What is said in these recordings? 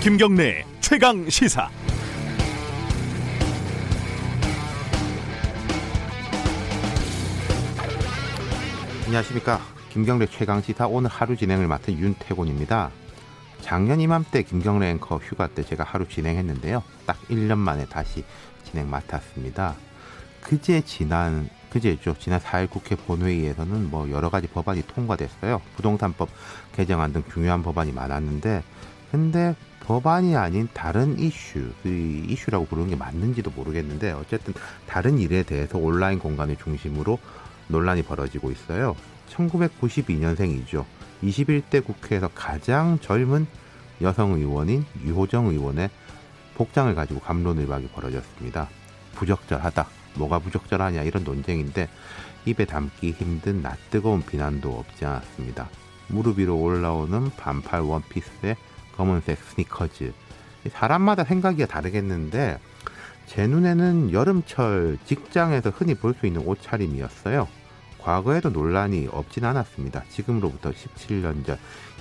김경래 최강 시사. 안녕하십니까 김경래 최강 시사 오늘 하루 진행을 맡은 윤태곤입니다. 작년 이맘때 김경래 앵커 휴가 때 제가 하루 진행했는데요. 딱 1년 만에 다시 진행 맡았습니다. 그제 지난 그제죠. 지난 4일 국회 본회의에서는 뭐 여러 가지 법안이 통과됐어요. 부동산법 개정안 등 중요한 법안이 많았는데 근데 법안이 아닌 다른 이슈, 그 이슈라고 부르는 게 맞는지도 모르겠는데 어쨌든 다른 일에 대해서 온라인 공간을 중심으로 논란이 벌어지고 있어요. 1992년생이죠. 21대 국회에서 가장 젊은 여성 의원인 유호정 의원의 복장을 가지고 감론 을박이 벌어졌습니다. 부적절하다. 뭐가 부적절하냐 이런 논쟁인데 입에 담기 힘든 낯뜨거운 비난도 없지 않았습니다. 무릎 위로 올라오는 반팔 원피스에 검은색 스니커즈. 사람마다 생각이 다르겠는데 제 눈에는 여름철 직장에서 흔히 볼 수 있는 옷차림이었어요. 과거에도 논란이 없진 않았습니다. 지금으로부터 17년 전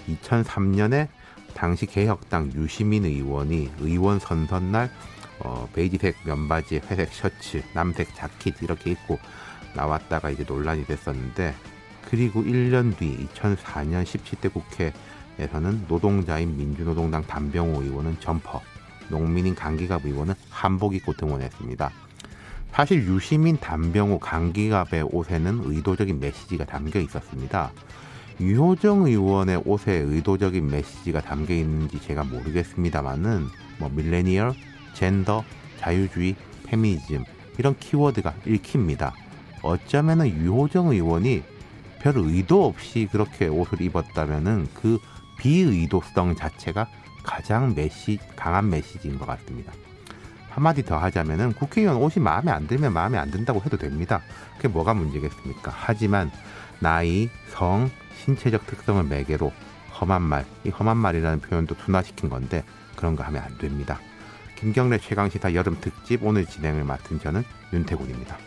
2003년에 당시 개혁당 유시민 의원이 의원 선선 날 어, 베이지색 면바지에 회색 셔츠, 남색 자켓 이렇게 입고 나왔다가 이제 논란이 됐었는데 그리고 1년 뒤 2004년 17대 국회 에서는 노동자인 민주노동당 담병호 의원은 점퍼, 농민인 강기갑 의원은 한복 입고 등원했습니다. 사실 유시민, 담병호, 강기갑의 옷에는 의도적인 메시지가 담겨 있었습니다. 유호정 의원의 옷에 의도적인 메시지가 담겨 있는지 제가 모르겠습니다만은 뭐 밀레니얼, 젠더, 자유주의, 페미니즘 이런 키워드가 읽힙니다. 어쩌면은 유호정 의원이 별 의도 없이 그렇게 옷을 입었다면은 그 비의도성 자체가 가장 메시 강한 메시지인 것 같습니다. 한마디 더 하자면은 국회의원 옷이 마음에 안 들면 마음에 안 든다고 해도 됩니다. 그게 뭐가 문제겠습니까? 하지만 나이, 성, 신체적 특성을 매개로 험한 말, 이 험한 말이라는 표현도 둔화시킨 건데 그런 거 하면 안 됩니다. 김경래 최강시사 여름 특집 오늘 진행을 맡은 저는 윤태곤입니다.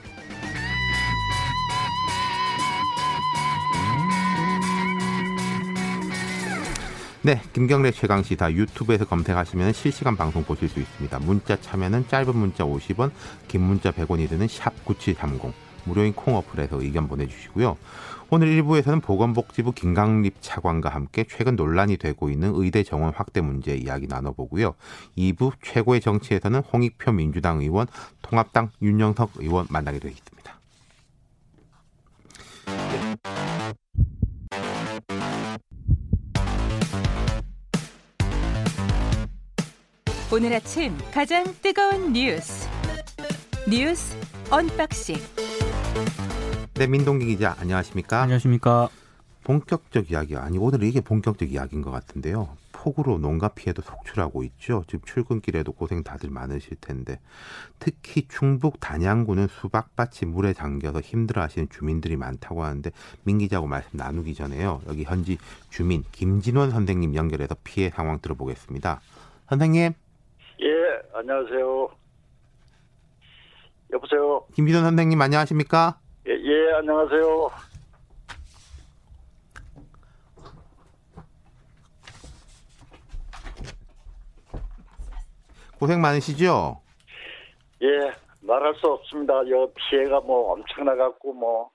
네, 김경래 최강시사 유튜브에서 검색하시면 실시간 방송 보실 수 있습니다. 문자 참여는 짧은 문자 50원, 긴 문자 100원이 드는 샵 9730. 무료인 콩 어플에서 의견 보내주시고요. 오늘 1부에서는 보건복지부 김강립 차관과 함께 최근 논란이 되고 있는 의대 정원 확대 문제 이야기 나눠보고요. 2부 최고의 정치에서는 홍익표 민주당 의원, 통합당 윤영석 의원 만나게 되겠습니다. 오늘 아침 가장 뜨거운 뉴스 뉴스 unboxing 네, 민동기 기자 안녕하십니까? 안녕하십니까? 본격적 이야기 아니 오늘 이게 본격적 이야기인 것 같은데요. 폭우로 농가 피해도 속출하고 있죠. 지금 출근길에도 고생 다들 많으실 텐데 특히 충북 단양군은 수박밭이 물에 잠겨서 힘들어하시는 주민들이 많다고 하는데 민 기자하고 말씀 나누기 전에요. 여기 현지 주민 김진원 선생님 연결해서 피해 상황 들어보겠습니다. 선생님. 예, 안녕하세요. 여보세요. 김진원 선생님 안녕하십니까? 예, 예, 안녕하세요. 고생 많으시죠? 예, 말할 수 없습니다. 여 피해가 뭐 엄청나갖고 뭐.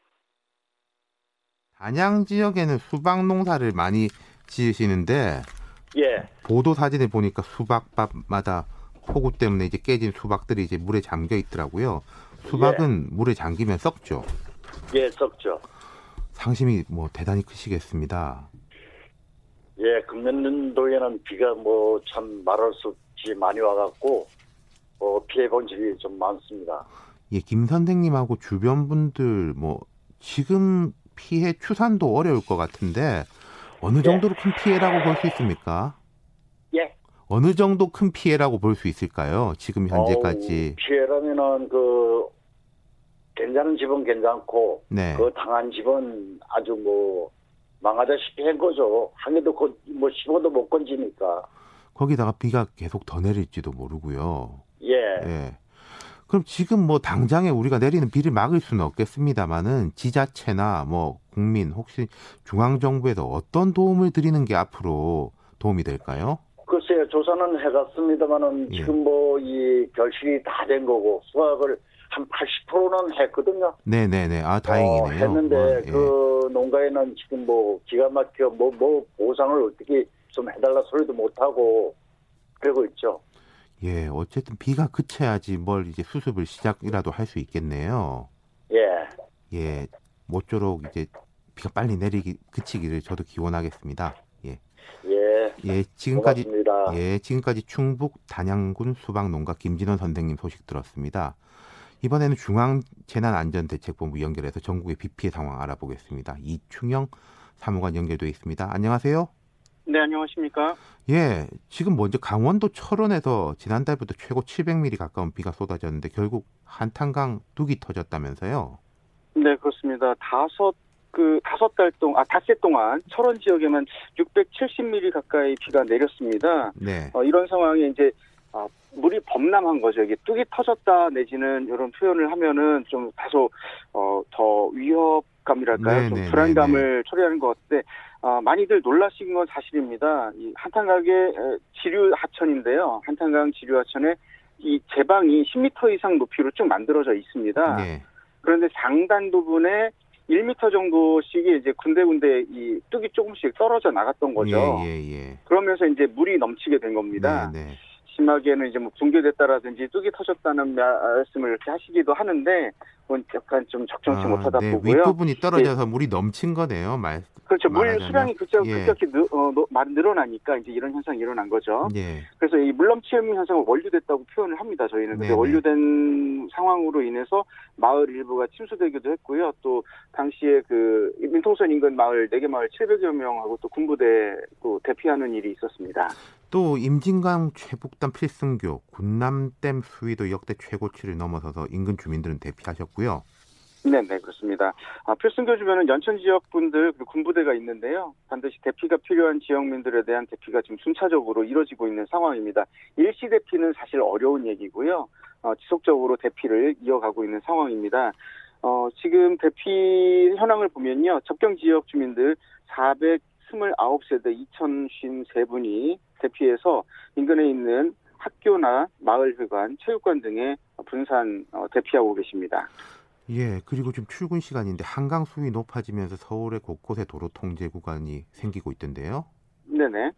단양 지역에는 수박 농사를 많이 지으시는데 예. 보도 사진을 보니까 수박밭마다 폭우 때문에 이제 깨진 수박들이 이제 물에 잠겨 있더라고요. 수박은 물에 잠기면 썩죠. 예, 썩죠. 상심이 뭐 대단히 크시겠습니다. 예, 금년도에는 비가 뭐 참 말할 수 없이 많이 와갖고 어, 피해 본질이 좀 많습니다. 예, 김 선생님하고 주변 분들 뭐 지금 피해 추산도 어려울 것 같은데 어느 정도로 큰 피해라고 볼 수 있습니까? 예. 어느 정도 큰 피해라고 볼 수 있을까요? 지금 현재까지. 어우, 피해라면은 그 괜찮은 집은 괜찮고 네. 그 당한 집은 아주 뭐 망하다시피 한 거죠. 한 개도 거- 뭐 씹어도 못 건지니까. 거기다가 비가 계속 더 내릴지도 모르고요. 예. 예. 그럼 지금 뭐 당장에 우리가 내리는 비를 막을 수는 없겠습니다만은 지자체나 뭐 국민 혹시 중앙 정부에서 어떤 도움을 드리는 게 앞으로 도움이 될까요? 그 글쎄요, 조사는 해갔습니다만은 예. 지금 뭐 이 결실이 다 된 거고 수확을 한 80%는 했거든요. 네네네. 아 다행이네요. 어, 했는데 어, 예. 그 농가에는 지금 뭐 기가 막혀 뭐 뭐 보상을 어떻게 좀 해달라 소리도 못 하고 그러고 있죠. 예, 어쨌든 비가 그쳐야지 뭘 이제 수습을 시작이라도 할 수 있겠네요. 예, 예, 모쪼록 이제 비가 빨리 내리기 그치기를 저도 기원하겠습니다. 예, 예, 예, 지금까지 고맙습니다. 예, 지금까지 충북 단양군 수박 농가 김진원 선생님 소식 들었습니다. 이번에는 중앙재난안전대책본부 연결해서 전국의 비 피해 상황 알아보겠습니다. 이충영 사무관 연결돼 있습니다. 안녕하세요. 네, 안녕하십니까? 예, 지금 먼저 강원도 철원에서 지난달부터 최고 700mm 가까운 비가 쏟아졌는데 결국 한탄강 뚝이 터졌다면서요? 네, 그렇습니다. 다섯 그 다섯 달 동안 아 닷새 동안 철원 지역에만 670mm 가까이 비가 내렸습니다. 네. 어, 이런 상황에 이제 아, 물이 범람한 거죠. 이게 뚝이 터졌다 내지는 이런 표현을 하면은 좀 다소 어, 더 위협감이랄까요? 네, 좀 네, 불안감을 초래하는 것 같은데 아, 많이들 놀라신 건 사실입니다. 이 한탄강의 에, 지류 하천인데요. 한탄강 지류 하천에 이 제방이 10m 이상 높이로 쭉 만들어져 있습니다. 네. 그런데 상단 부분에 1m 정도씩이 이제 군데군데 이 뚝이 조금씩 떨어져 나갔던 거죠. 예, 예, 예. 그러면서 이제 물이 넘치게 된 겁니다. 네, 네. 심하게는 이제 뭐 붕괴됐다라든지 뚝이 터졌다는 말씀을 이렇게 하시기도 하는데 그건 약간 좀 적정치 아, 못하다 네, 보고요. 윗부분이 떨어져서 물이 넘친 거네요. 말. 그렇죠. 물 말하자면. 수량이 급격, 예. 급격히 늘, 어, 늘어나니까 이제 이런 현상이 일어난 거죠. 예. 그래서 이 물넘침 현상을 원류됐다고 표현을 합니다. 저희는 근데 네네. 원류된 상황으로 인해서 마을 일부가 침수되기도 했고요. 또 당시에 그 민통선 인근 마을 4개 마을 700여 명하고 또 군부대 또 대피하는 일이 있었습니다. 또 임진강 최북단 필승교 군남댐 수위도 역대 최고치를 넘어서서 인근 주민들은 대피하셨고요. 네, 네, 그렇습니다. 아, 필승교 주변은 연천 지역 분들 그리고 군부대가 있는데요. 반드시 대피가 필요한 지역민들에 대한 대피가 지금 순차적으로 이뤄지고 있는 상황입니다. 일시 대피는 사실 어려운 얘기고요. 어, 지속적으로 대피를 이어가고 있는 상황입니다. 어, 지금 대피 현황을 보면요. 접경 지역 주민들 429세대 2,053분이 대피해서 인근에 있는 학교나 마을회관, 체육관 등에 분산 어, 대피하고 계십니다. 예, 그리고 지금 출근 시간인데 한강 수위 높아지면서 서울의 곳곳에 도로 통제 구간이 생기고 있던데요. 네네.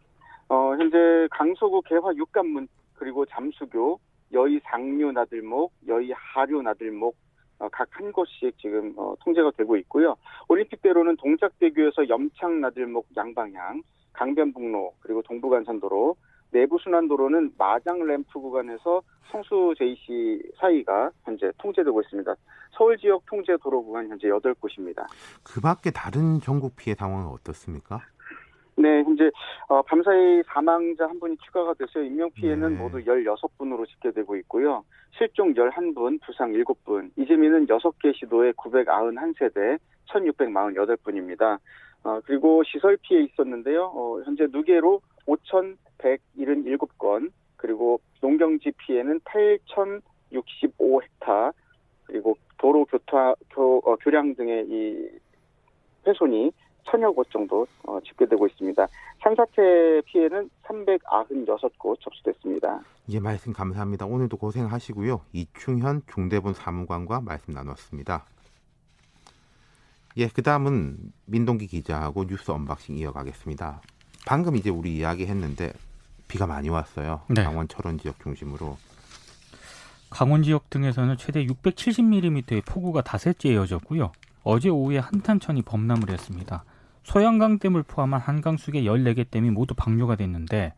어, 현재 강서구 개화 육관문 그리고 잠수교, 여의 상류 나들목, 여의 하류 나들목 어, 각 한 곳씩 지금 어, 통제가 되고 있고요. 올림픽대로는 동작대교에서 염창 나들목 양방향, 강변북로 그리고 동부간선도로, 내부 순환도로는 마장 램프 구간에서 성수 JC 사이가 현재 통제되고 있습니다. 서울 지역 통제 도로 구간 현재 8곳입니다. 그 밖에 다른 전국 피해 상황은 어떻습니까? 네, 현재 어, 밤사이 사망자 한 분이 추가가 돼서 인명 피해는 네. 모두 16분으로 집계되고 있고요. 실종 11분, 부상 7분, 이재민은 6개 시도에 991세대, 1648분입니다. 어, 그리고 시설 피해 있었는데요. 어, 현재 누계로 5,177건, 그리고 농경지 피해는 8,065헥타, 그리고 도로 교타, 교, 어, 교량 등의 이 훼손이 천여 곳 정도 어, 집계되고 있습니다. 산사태 피해는 396곳 접수됐습니다. 예, 말씀 감사합니다. 오늘도 고생하시고요. 이충현 중대본 사무관과 말씀 나눴습니다. 예, 그 다음은 민동기 기자하고 뉴스 unboxing 이어가겠습니다. 방금 이제 우리 이야기했는데 비가 많이 왔어요. 네. 강원 철원 지역 중심으로. 강원 지역 등에서는 최대 670mm의 폭우가 닷새째 이어졌고요. 어제 오후에 한탄천이 범람을 했습니다. 소양강댐을 포함한 한강수계 14개 댐이 모두 방류가 됐는데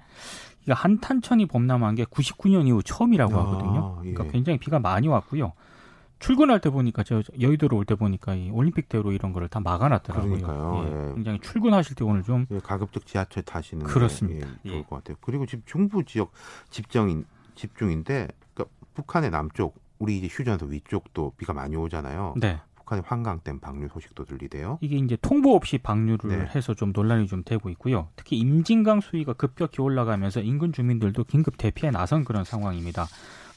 이거 한탄천이 범람한 게 99년 이후 처음이라고 아, 하거든요. 그러니까 예. 굉장히 비가 많이 왔고요. 출근할 때 보니까 저 여의도로 올 때 보니까 이 올림픽대로 이런 거를 다 막아놨더라고요. 그러니까요. 예, 예. 굉장히 출근하실 때 오늘 좀 예, 가급적 지하철 타시는 게, 그렇습니다. 예, 예. 좋을 것 같아요. 그리고 지금 중부 지역 집정인 집중인데 그러니까 북한의 남쪽 우리 이제 휴전소 위쪽도 비가 많이 오잖아요. 네. 북한의 환강댐 방류 소식도 들리대요. 이게 이제 통보 없이 방류를 네. 해서 좀 논란이 좀 되고 있고요. 특히 임진강 수위가 급격히 올라가면서 인근 주민들도 긴급 대피에 나선 그런 상황입니다.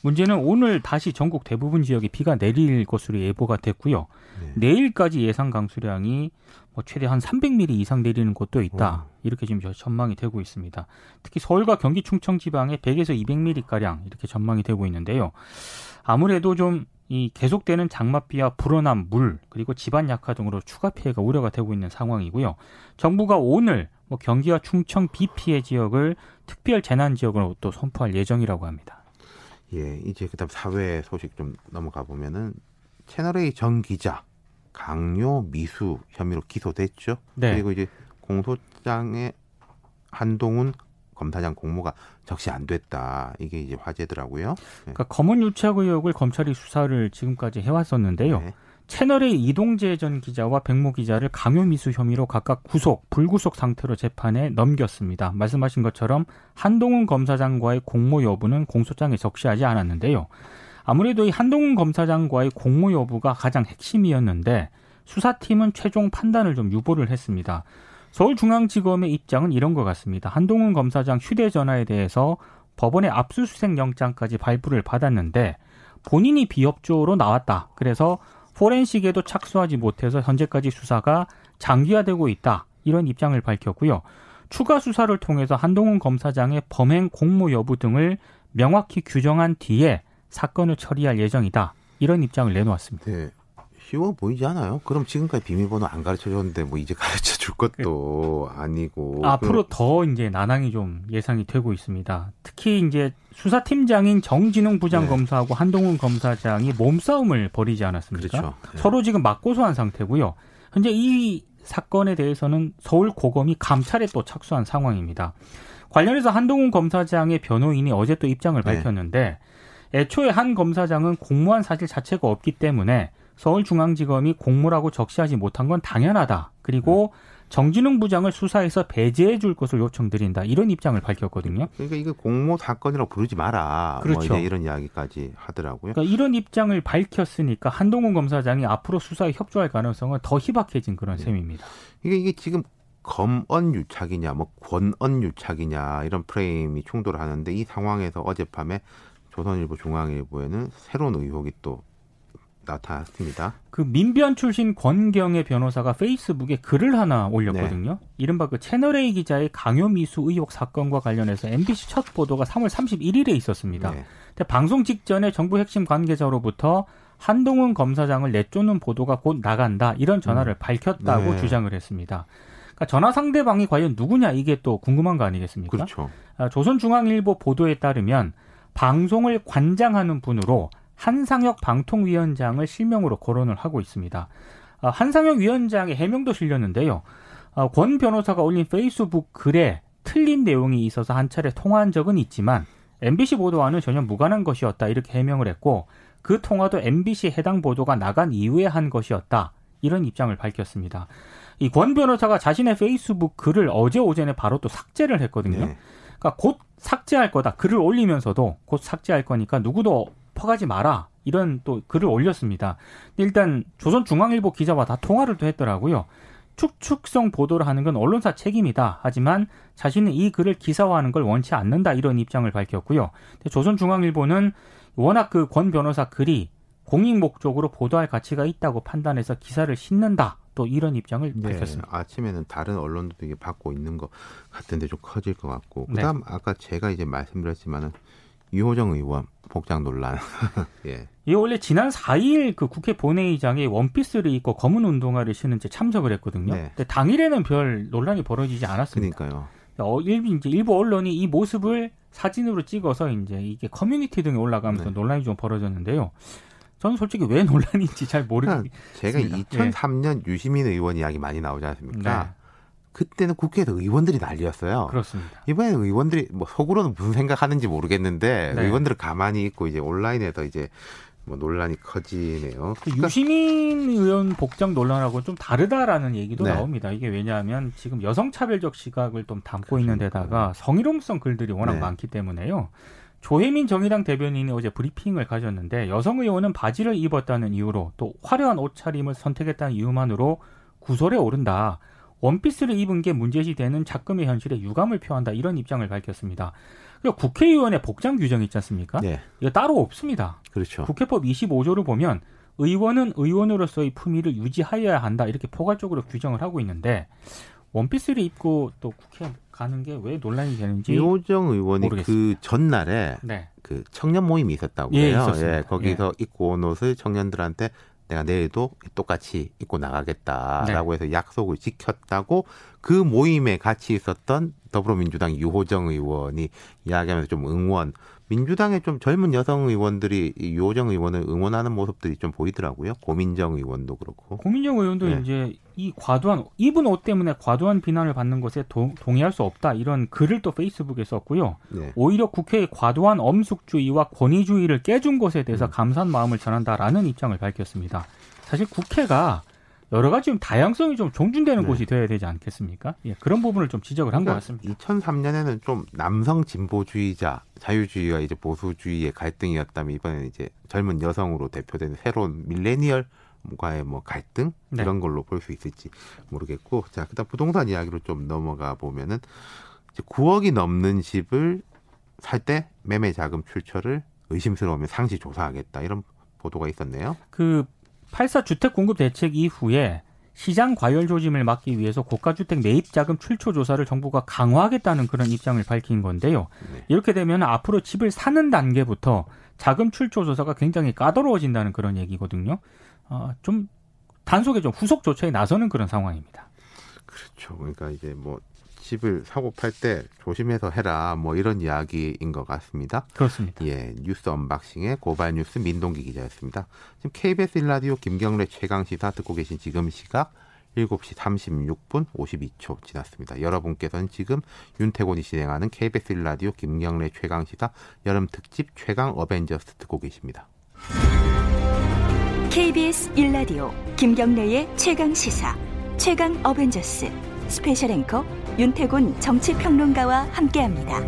문제는 오늘 다시 전국 대부분 지역에 비가 내릴 것으로 예보가 됐고요. 네. 내일까지 예상 강수량이 뭐 최대 한 300mm 이상 내리는 곳도 있다. 와. 이렇게 지금 전망이 되고 있습니다. 특히 서울과 경기 충청 지방에 100에서 200mm 가량 이렇게 전망이 되고 있는데요. 아무래도 좀 이 계속되는 장맛비와 불어난 물 그리고 집안 약화 등으로 추가 피해가 우려가 되고 있는 상황이고요. 정부가 오늘 뭐 경기와 충청 비 피해 지역을 특별 재난 지역으로 또 선포할 예정이라고 합니다. 예, 이제 그다음 사회 소식 좀 넘어가 보면은 채널 A 전 기자 강요 미수 혐의로 기소됐죠. 네. 그리고 이제 공소장에 한동훈 검사장 공모가 적시 안 됐다. 이게 이제 화제더라고요. 그러니까 검은 유착 의혹을 검찰이 수사를 지금까지 해왔었는데요. 네. 채널의 이동재 전 기자와 백모 기자를 강요미수 혐의로 각각 구속, 불구속 상태로 재판에 넘겼습니다. 말씀하신 것처럼 한동훈 검사장과의 공모 여부는 공소장에 적시하지 않았는데요. 아무래도 이 한동훈 검사장과의 공모 여부가 가장 핵심이었는데 수사팀은 최종 판단을 좀 유보를 했습니다. 서울중앙지검의 입장은 이런 것 같습니다. 한동훈 검사장 휴대전화에 대해서 법원의 압수수색 영장까지 발부를 받았는데 본인이 비협조로 나왔다. 그래서 포렌식에도 착수하지 못해서 현재까지 수사가 장기화되고 있다. 이런 입장을 밝혔고요. 추가 수사를 통해서 한동훈 검사장의 범행 공모 여부 등을 명확히 규정한 뒤에 사건을 처리할 예정이다. 이런 입장을 내놓았습니다. 네. 쉬워 보이지 않아요? 그럼 지금까지 비밀번호 안 가르쳐 줬는데 뭐 이제 가르쳐 줄 것도 아니고 앞으로 더 이제 난항이 좀 예상이 되고 있습니다. 특히 이제 수사팀장인 정진웅 부장검사하고 한동훈 검사장이 몸싸움을 벌이지 않았습니까? 그렇죠. 네. 서로 지금 맞고소한 상태고요. 현재 이 사건에 대해서는 서울 고검이 감찰에 또 착수한 상황입니다. 관련해서 한동훈 검사장의 변호인이 어제 또 입장을 네. 밝혔는데 애초에 한 검사장은 공모한 사실 자체가 없기 때문에 서울중앙지검이 공모라고 적시하지 못한 건 당연하다. 그리고 정진웅 부장을 수사해서 배제해 줄 것을 요청드린다. 이런 입장을 밝혔거든요. 그러니까 이거 공모 사건이라고 부르지 마라. 뭐 그렇죠. 이제 이런 이야기까지 하더라고요. 그러니까 이런 입장을 밝혔으니까 한동훈 검사장이 앞으로 수사에 협조할 가능성은 더 희박해진 그런 네. 셈입니다. 이게 이게 지금 검언 유착이냐, 뭐 권언 유착이냐 이런 프레임이 충돌하는데 이 상황에서 어젯밤에 조선일보, 중앙일보에는 새로운 의혹이 또 나타났습니다. 그 민변 출신 권경의 변호사가 페이스북에 글을 하나 올렸거든요. 네. 이른바 그 채널A 기자의 강요미수 의혹 사건과 관련해서 MBC 첫 보도가 3월 31일에 있었습니다. 네. 근데 방송 직전에 정부 핵심 관계자로부터 한동훈 검사장을 내쫓는 보도가 곧 나간다 이런 전화를 밝혔다고 네. 주장을 했습니다. 그러니까 전화 상대방이 과연 누구냐 이게 또 궁금한 거 아니겠습니까? 그렇죠. 아, 조선중앙일보 보도에 따르면 방송을 관장하는 분으로 한상혁 방통위원장을 실명으로 거론을 하고 있습니다. 아, 한상혁 위원장의 해명도 실렸는데요. 아, 권 변호사가 올린 페이스북 글에 틀린 내용이 있어서 한 차례 통화한 적은 있지만 MBC 보도와는 전혀 무관한 것이었다 이렇게 해명을 했고 그 통화도 MBC 해당 보도가 나간 이후에 한 것이었다 이런 입장을 밝혔습니다. 이 권 변호사가 자신의 페이스북 글을 어제 오전에 바로 또 삭제를 했거든요. 네. 그러니까 곧 삭제할 거다. 글을 올리면서도 곧 삭제할 거니까 누구도 퍼가지 마라. 이런 또 글을 올렸습니다. 일단 조선중앙일보 기자와 다 통화를 또 했더라고요. 축축성 보도를 하는 건 언론사 책임이다. 하지만 자신은 이 글을 기사화하는 걸 원치 않는다. 이런 입장을 밝혔고요. 조선중앙일보는 워낙 그 권 변호사 글이 공익 목적으로 보도할 가치가 있다고 판단해서 기사를 싣는다. 또 이런 입장을 네, 밝혔습니다. 아침에는 다른 언론도 이게 받고 있는 것 같은데 좀 커질 것 같고. 네. 그다음 아까 제가 이제 말씀드렸지만은 유호정 의원 복장 논란. 예. 이게 원래 지난 4일 그 국회 본회의장에 원피스를 입고 검은 운동화를 신은 채 참석을 했거든요. 네. 근데 당일에는 별 논란이 벌어지지 않았습니다. 그러니까요. 어, 일, 이제 일부 언론이 이 모습을 사진으로 찍어서 이제 이게 커뮤니티 등에 올라가면서 네. 논란이 좀 벌어졌는데요. 저는 솔직히 왜 논란인지 잘 모르겠습니다. 제가 예. 2003년 유시민 의원 이야기 많이 나오지 않습니까? 네. 그때는 국회에서 의원들이 난리였어요. 그렇습니다. 이번에는 의원들이 뭐 속으로는 무슨 생각하는지 모르겠는데 네. 의원들은 가만히 있고 이제 온라인에서 이제 뭐 논란이 커지네요. 그 유시민 의원 복장 논란하고 좀 다르다라는 얘기도 네. 나옵니다. 이게 왜냐하면 지금 여성 차별적 시각을 좀 담고 그렇죠. 있는 데다가 성희롱성 글들이 워낙 네. 많기 때문에요. 조혜민 정의당 대변인이 어제 브리핑을 가졌는데 여성 의원은 바지를 입었다는 이유로 또 화려한 옷차림을 선택했다는 이유만으로 구설에 오른다. 원피스를 입은 게 문제시 되는 작금의 현실에 유감을 표한다 이런 입장을 밝혔습니다. 그러니까 국회의원의 복장 규정 있지 않습니까? 네. 이거 따로 없습니다. 그렇죠. 국회법 25조를 보면 의원은 의원으로서의 품위를 유지하여야 한다 이렇게 포괄적으로 규정을 하고 있는데 원피스를 입고 또 국회 가는 게 왜 논란이 되는지 이호정 의원이 모르겠습니다. 그 전날에 네. 그 청년 모임이 있었다고 예, 해요. 있었습니다. 예, 거기서 입고 온 옷을 청년들한테 내가 내일도 똑같이 입고 나가겠다라고 네. 해서 약속을 지켰다고 그 모임에 같이 있었던 더불어민주당 유호정 의원이 이야기하면서 좀 응원 민주당의 좀 젊은 여성 의원들이 이 유호정 의원을 응원하는 모습들이 좀 보이더라고요. 고민정 의원도 그렇고. 고민정 의원도 네. 이제 이 과도한 입은 옷 때문에 과도한 비난을 받는 것에 동, 동의할 수 없다 이런 글을 또 페이스북에 썼고요. 네. 오히려 국회의 과도한 엄숙주의와 권위주의를 깨준 것에 대해서 음. 감사한 마음을 전한다라는 입장을 밝혔습니다. 사실 국회가 여러 가지 좀 다양성이 좀 종준되는 네. 곳이 되어야 되지 않겠습니까? 예, 그런 부분을 좀 지적을 한것 같습니다. 2003년에는 좀 남성 진보주의자, 자유주의와 이제 보수주의의 갈등이었다면 이번에는 이제 젊은 여성으로 대표되는 새로운 밀레니얼 과의 뭐 갈등 네. 이런 걸로 볼 수 있을지 모르겠고 자 그다음 부동산 이야기로 좀 넘어가 보면은 이제 9억이 넘는 집을 살 때 매매 자금 출처를 의심스러우면 상시 조사하겠다 이런 보도가 있었네요. 그 8사 주택 공급 대책 이후에 시장 과열 조짐을 막기 위해서 고가주택 매입 자금 출처 조사를 정부가 강화하겠다는 그런 입장을 밝힌 건데요. 네. 이렇게 되면 앞으로 집을 사는 단계부터 자금 출처 조사가 굉장히 까다로워진다는 그런 얘기거든요. 어, 좀 단속에 좀 후속 조처에 나서는 그런 상황입니다. 그렇죠. 그러니까 이제 뭐 집을 사고 팔 때 조심해서 해라 뭐 이런 이야기인 것 같습니다. 그렇습니다. 예, 뉴스 unboxing의 고발 뉴스 민동기 기자였습니다. 지금 KBS 1라디오 김경래 최강 시사 듣고 계신 지금 시각 7시 36분 52초 지났습니다. 여러분께서는 지금 윤태곤이 진행하는 KBS 1라디오 김경래 최강 시사 여름 특집 최강 어벤져스 듣고 계십니다. KBS 1라디오 김경래의 최강 시사 최강 어벤져스 스페셜 앵커 윤태곤 정치평론가와 함께합니다.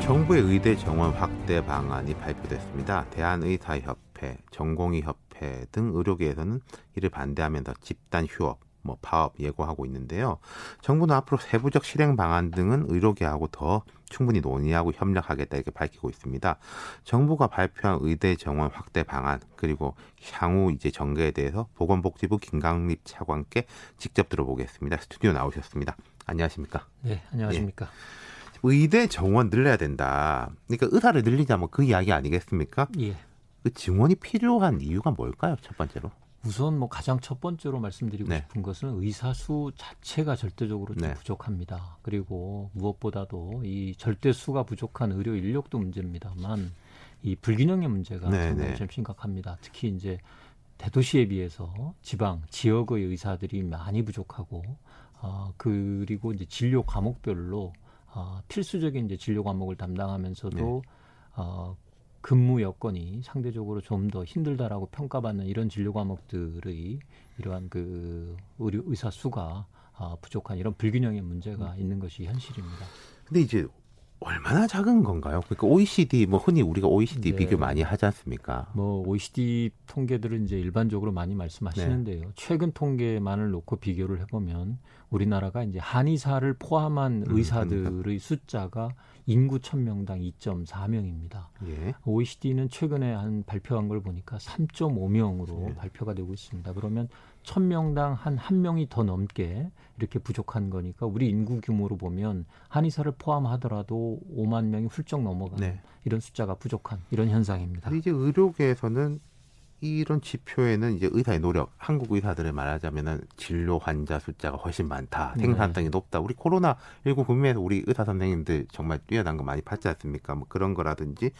정부의 의대 정원 확대 방안이 발표됐습니다. 대한의사협회, 전공의협회 등 의료계에서는 이를 반대하면서 집단 휴업, 뭐 파업 예고하고 있는데요. 정부는 앞으로 세부적 실행 방안 등은 의료계하고 더 충분히 논의하고 협력하겠다 이렇게 밝히고 있습니다. 정부가 발표한 의대 정원 확대 방안 그리고 향후 이제 전개에 대해서 보건복지부 김강립 차관께 직접 들어보겠습니다. 스튜디오 나오셨습니다. 안녕하십니까? 네, 안녕하십니까. 의대 정원 늘려야 된다. 그러니까 의사를 늘리자 뭐 그 이야기 아니겠습니까? 예. 그 증원이 필요한 이유가 뭘까요? 첫 번째로. 우선 뭐 가장 첫 번째로 말씀드리고 네. 싶은 것은 의사 수 자체가 절대적으로 좀 네. 부족합니다. 그리고 무엇보다도 이 절대 수가 부족한 의료 인력도 문제입니다만 이 불균형의 문제가 네, 상당히 네. 좀 심각합니다. 특히 이제 대도시에 비해서 지방 지역의 의사들이 많이 부족하고 아 그리고 이제 진료 과목별로 아 필수적인 이제 진료 과목을 담당하면서도 네. 어, 근무 여건이 상대적으로 좀 더 힘들다라고 평가받는 이런 진료 과목들의 이러한 그 의료 의사 수가 아, 부족한 이런 불균형의 문제가 음. 있는 것이 현실입니다. 근데 이제 얼마나 작은 건가요? 그러니까 OECD 뭐 흔히 우리가 OECD 네. 비교 많이 하지 않습니까? 뭐 OECD 통계들은 이제 일반적으로 많이 말씀하시는데요. 네. 최근 통계만을 놓고 비교를 해보면 우리나라가 이제 한의사를 포함한 음, 의사들의 숫자가 인구 1000명당 2.4명입니다. 예. OECD는 최근에 한 발표한 걸 보니까 3.5명으로 네. 발표가 되고 있습니다. 그러면 1000명당 한 한 명이 더 넘게 이렇게 부족한 거니까 우리 인구 규모로 보면 한의사를 포함하더라도 5만 명이 훌쩍 넘어가는 네. 이런 숫자가 부족한 이런 현상입니다. 이제 의료계에서는 이런 지표에는 이제 의사의 노력, 한국 의사들을 말하자면은 진료 환자 숫자가 훨씬 많다, 네. 생산성이 높다. 우리 코로나 19 국면에서 우리 의사 선생님들 정말 뛰어난 거 많이 봤지 않습니까? 뭐 그런 거라든지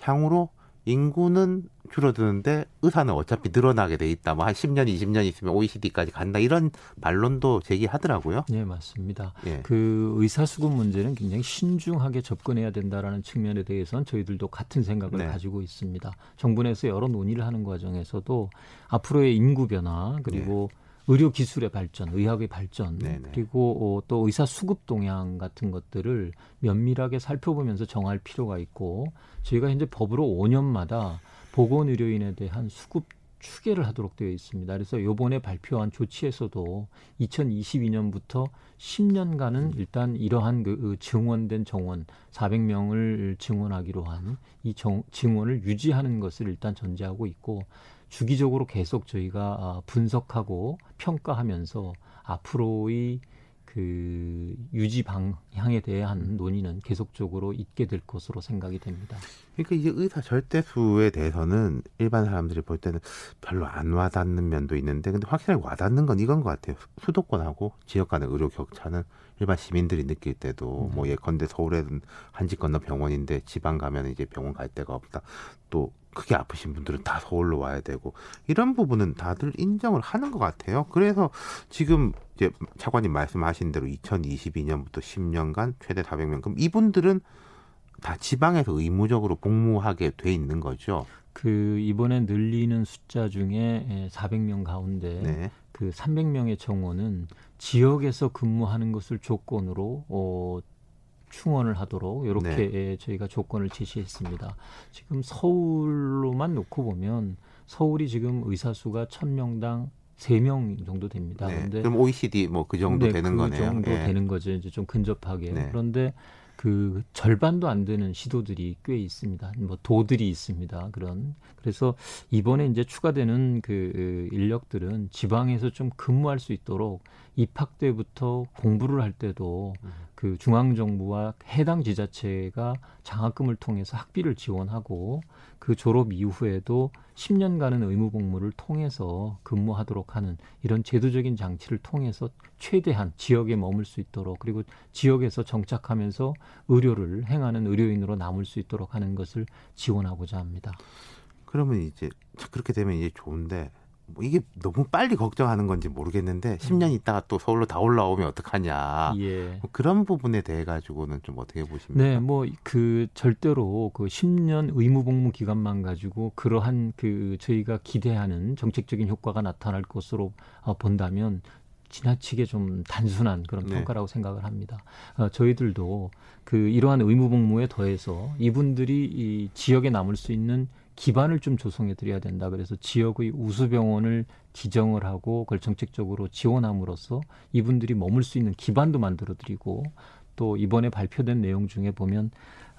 향후로 인구는 줄어드는데 의사는 어차피 늘어나게 돼 있다. 뭐 한 10년, 20년 있으면 OECD까지 간다. 이런 반론도 제기하더라고요. 네, 맞습니다. 예. 그 의사 수급 문제는 굉장히 신중하게 접근해야 된다라는 측면에 대해서는 저희들도 같은 생각을 네. 가지고 있습니다. 정부 내에서 여러 논의를 하는 과정에서도 앞으로의 인구 변화 그리고 의료 기술의 발전, 의학의 발전, 네, 네. 그리고 어, 또 의사 수급 동향 같은 것들을 면밀하게 살펴보면서 정할 필요가 있고 저희가 현재 법으로 5년마다 보건 의료인에 대한 수급 추계를 하도록 되어 있습니다. 그래서 이번에 발표한 조치에서도 2022년부터 10년간은 일단 이러한 그, 그 증원된 정원 400명을 증원하기로 한 이 증원을 유지하는 것을 일단 전제하고 있고 주기적으로 계속 저희가 아, 분석하고 평가하면서 앞으로의 그 유지 방향에 대한 논의는 계속적으로 있게 될 것으로 생각이 됩니다. 그러니까 이제 의사 절대수에 대해서는 일반 사람들이 볼 때는 별로 안 와닿는 면도 있는데 근데 확실하게 와닿는 건 이건 것 같아요. 수도권하고 지역 간의 의료 격차는 일반 시민들이 느낄 때도 음. 뭐 예컨대 서울에는 한 집 건너 병원인데 지방 가면 이제 병원 갈 데가 없다. 또 크게 아프신 분들은 다 서울로 와야 되고 이런 부분은 다들 인정을 하는 것 같아요. 그래서 지금 이제 차관님 말씀하신 대로 2022년부터 10년간 최대 400명 그럼 이분들은 다 지방에서 의무적으로 복무하게 돼 있는 거죠. 그 이번에 늘리는 숫자 중에 400명 가운데 네. 그 300명의 정원은 지역에서 근무하는 것을 조건으로 어, 충원을 하도록 이렇게 네. 저희가 조건을 제시했습니다. 지금 서울로만 놓고 보면 서울이 지금 의사 수가 천명당 3명 정도 됩니다. 네. 그럼 OECD 뭐 그 정도 네, 되는 그 거네요. 정도 네. 되는 거죠. 이제 좀 근접하게. 네. 그런데 그 절반도 안 되는 시도들이 꽤 있습니다. 뭐 도들이 있습니다. 그런 그래서 이번에 이제 추가되는 그 인력들은 지방에서 좀 근무할 수 있도록 입학 때부터 공부를 할 때도 음. 그 중앙 정부와 해당 지자체가 장학금을 통해서 학비를 지원하고 그 졸업 이후에도 10년간은 의무 복무를 통해서 근무하도록 하는 이런 제도적인 장치를 통해서 최대한 지역에 머물 수 있도록 그리고 지역에서 정착하면서 의료를 행하는 의료인으로 남을 수 있도록 하는 것을 지원하고자 합니다. 그러면 이제 그렇게 되면 이제 좋은데 뭐 이게 너무 빨리 걱정하는 건지 모르겠는데 10년 음. 있다가 또 서울로 다 올라오면 어떡하냐. 예. 뭐 그런 부분에 대해 가지고는 좀 어떻게 보십니까? 네, 뭐 그 절대로 그 10년 의무 복무 기간만 가지고 그러한 그 저희가 기대하는 정책적인 효과가 나타날 것으로 어, 본다면 지나치게 좀 단순한 그런 네. 평가라고 네. 생각을 합니다. 어, 저희들도 그 이러한 의무 복무에 더해서 이분들이 이 지역에 남을 수 있는 기반을 좀 조성해 드려야 된다. 그래서 지역의 우수병원을 지정을 하고 그걸 정책적으로 지원함으로써 이분들이 머물 수 있는 기반도 만들어 드리고 또 이번에 발표된 내용 중에 보면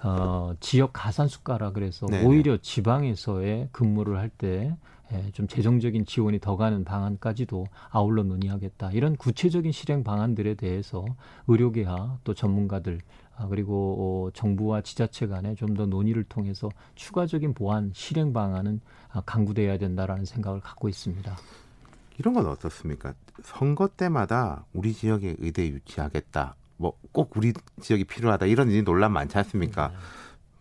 어, 지역 가산 수가라 그래서 네 오히려 지방에서의 근무를 할때 예, 좀 재정적인 지원이 더 가는 방안까지도 아울러 논의하겠다. 이런 구체적인 실행 방안들에 대해서 의료계와 또 전문가들 아, 그리고 어, 정부와 지자체 간에 좀 더 논의를 통해서 추가적인 보완 실행 방안은 아, 강구돼야 된다라는 생각을 갖고 있습니다. 이런 건 어떻습니까? 선거 때마다 우리 지역에 의대 유치하겠다. 뭐 꼭 우리 지역이 필요하다. 이런 논란 많지 않습니까? 네.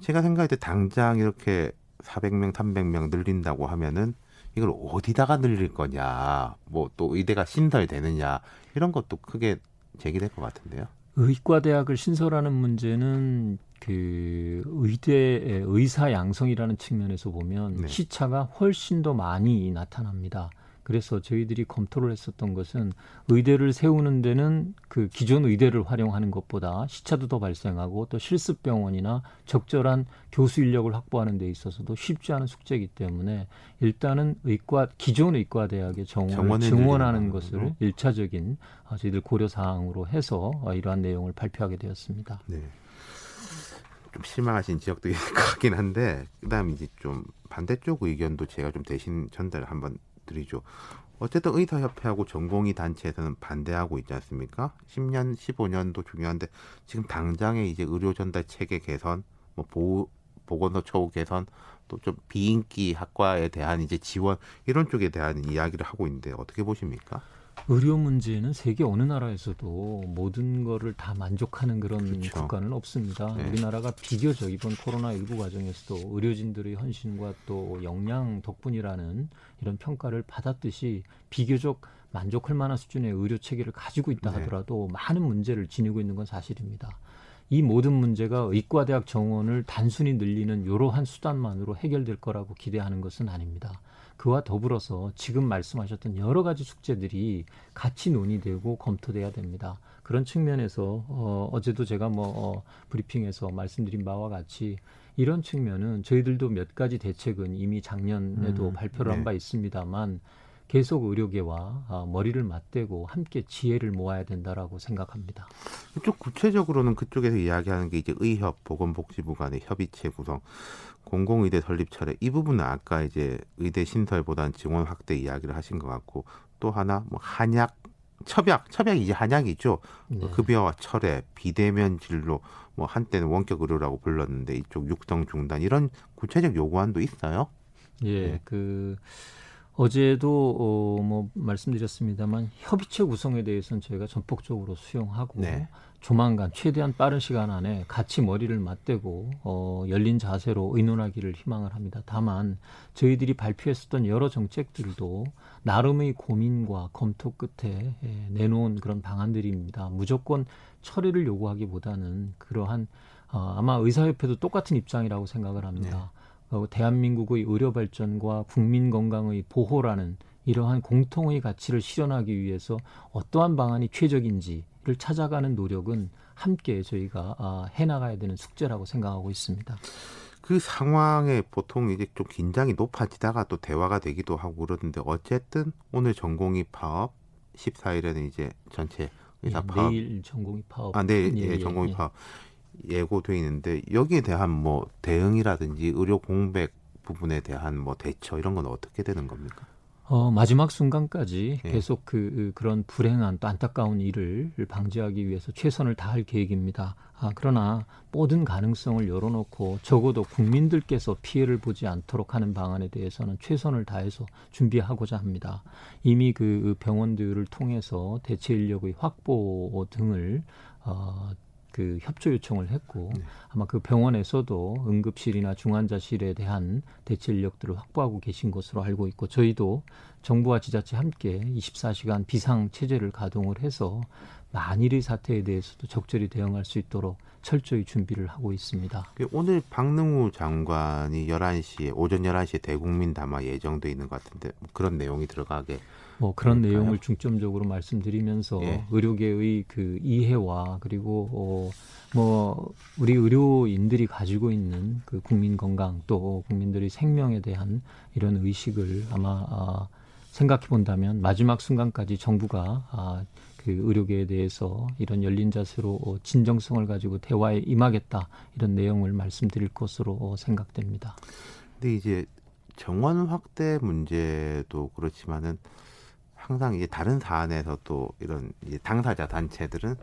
제가 생각할 때 당장 이렇게 400명, 300명 늘린다고 하면은 이걸 어디다가 늘릴 거냐, 뭐 또 의대가 신설되느냐 이런 것도 크게 제기될 것 같은데요. 의과대학을 신설하는 문제는 그 의대의 의사 양성이라는 측면에서 보면 네. 시차가 훨씬 더 많이 나타납니다. 그래서 저희들이 검토를 했었던 것은 의대를 세우는 데는 그 기존 의대를 활용하는 것보다 시차도 더 발생하고 또 실습 병원이나 적절한 교수 인력을 확보하는 데 있어서도 쉽지 않은 숙제이기 때문에 일단은 의과 기존 의과 대학의 정원을 증원하는 것을 일차적인 어, 저희들 고려 사항으로 해서 어, 이러한 내용을 발표하게 되었습니다. 네. 좀 실망하신 지역도 있긴 한데 그다음 이제 좀 반대쪽 의견도 제가 좀 대신 전달을 한번 드리죠. 어쨌든 의사협회하고 전공의 단체에서는 반대하고 있지 않습니까? 10년, 15년도 중요한데 지금 당장에 이제 의료 전달 체계 개선, 뭐 보호, 보건소 처우 개선, 또 좀 비인기 학과에 대한 이제 지원 이런 쪽에 대한 이야기를 하고 있는데 어떻게 보십니까? 의료 문제는 세계 어느 나라에서도 모든 거를 다 만족하는 그런 그렇죠. 국가는 없습니다. 네. 우리나라가 비교적 이번 코로나19 과정에서도 의료진들의 헌신과 또 역량 덕분이라는 이런 평가를 받았듯이 비교적 만족할 만한 수준의 의료 체계를 가지고 있다 네. 하더라도 네. 많은 문제를 지니고 있는 건 사실입니다. 이 모든 문제가 의과대학 정원을 단순히 늘리는 이러한 수단만으로 해결될 거라고 기대하는 것은 아닙니다. 그와 더불어서 지금 말씀하셨던 여러 가지 숙제들이 같이 논의되고 검토돼야 됩니다. 그런 측면에서 어, 어제도 제가 뭐 어, 브리핑에서 말씀드린 바와 같이 이런 측면은 저희들도 몇 가지 대책은 이미 작년에도 음, 발표를 네. 한바 있습니다만 계속 의료계와 아, 머리를 맞대고 함께 지혜를 모아야 된다라고 생각합니다. 좀 구체적으로는 그쪽에서 이야기하는 게 이제 의협 보건복지부 간의 협의체 구성, 공공의대 설립 차례 이 부분은 아까 이제 의대 신설보다는 증원 확대 이야기를 하신 것 같고 또 하나 뭐 한약 첩약 첩약이 이제 한약이죠 네. 급여와 철회 비대면 진로 뭐 한때는 원격 의료라고 불렀는데 이쪽 육성 중단 이런 구체적 요구안도 있어요. 예, 네. 그 어제도 어, 뭐 말씀드렸습니다만 협의체 구성에 대해서는 저희가 전폭적으로 수용하고 네. 조만간 최대한 빠른 시간 안에 같이 머리를 맞대고 어, 열린 자세로 의논하기를 희망을 합니다. 다만 저희들이 발표했었던 여러 정책들도 나름의 고민과 검토 끝에 예, 내놓은 그런 방안들입니다. 무조건 처리를 요구하기보다는 그러한 어, 아마 의사협회도 똑같은 입장이라고 생각을 합니다. 어, 대한민국의 의료 발전과 국민 건강의 보호라는 이러한 공통의 가치를 실현하기 위해서 어떠한 방안이 최적인지를 찾아가는 노력은 함께 저희가 아, 해나가야 되는 숙제라고 생각하고 있습니다. 그 상황에 보통 이제 좀 긴장이 높아지다가 또 대화가 되기도 하고 그러는데 어쨌든 오늘 전공의 파업 14일에는 이제 전체 의사 예, 파업 내일 전공의 파업. 아, 네, 예, 예, 예, 전공의 예. 파업 예고돼 있는데 여기에 대한 뭐 대응이라든지 의료 공백 부분에 대한 뭐 대처 이런 건 어떻게 되는 겁니까? 어, 마지막 순간까지 예. 계속 그, 그 그런 불행한 또 안타까운 일을 방지하기 위해서 최선을 다할 계획입니다. 아, 그러나 모든 가능성을 열어놓고 적어도 국민들께서 피해를 보지 않도록 하는 방안에 대해서는 최선을 다해서 준비하고자 합니다. 이미 그 병원들을 통해서 대체 인력의 확보 등을 어, 그 협조 요청을 했고 네. 아마 그 병원에서도 응급실이나 중환자실에 대한 대체 인력들을 확보하고 계신 것으로 알고 있고 저희도 정부와 지자체 함께 24시간 비상 체제를 가동을 해서 만일의 사태에 대해서도 적절히 대응할 수 있도록 철저히 준비를 하고 있습니다. 그 오늘 박능우 장관이 11시에 오전 11시에 대국민 담화 예정돼 있는 것 같은데 뭐 그런 내용이 들어가게 뭐 그런 그럴까요? 내용을 중점적으로 말씀드리면서 예. 의료계의 그 이해와 그리고 어, 뭐 우리 의료인들이 가지고 있는 그 국민 건강 또 국민들의 생명에 대한 이런 의식을 아마 아, 생각해 본다면 마지막 순간까지 정부가 아, 그 의료계에 대해서 이런 열린 자세로 어, 진정성을 가지고 대화에 임하겠다 이런 내용을 말씀드릴 것으로 어, 생각됩니다. 근데 이제 정원 확대 문제도 그렇지만은 항상 이제 다른 사안에서 또 이런 당사자 단체들은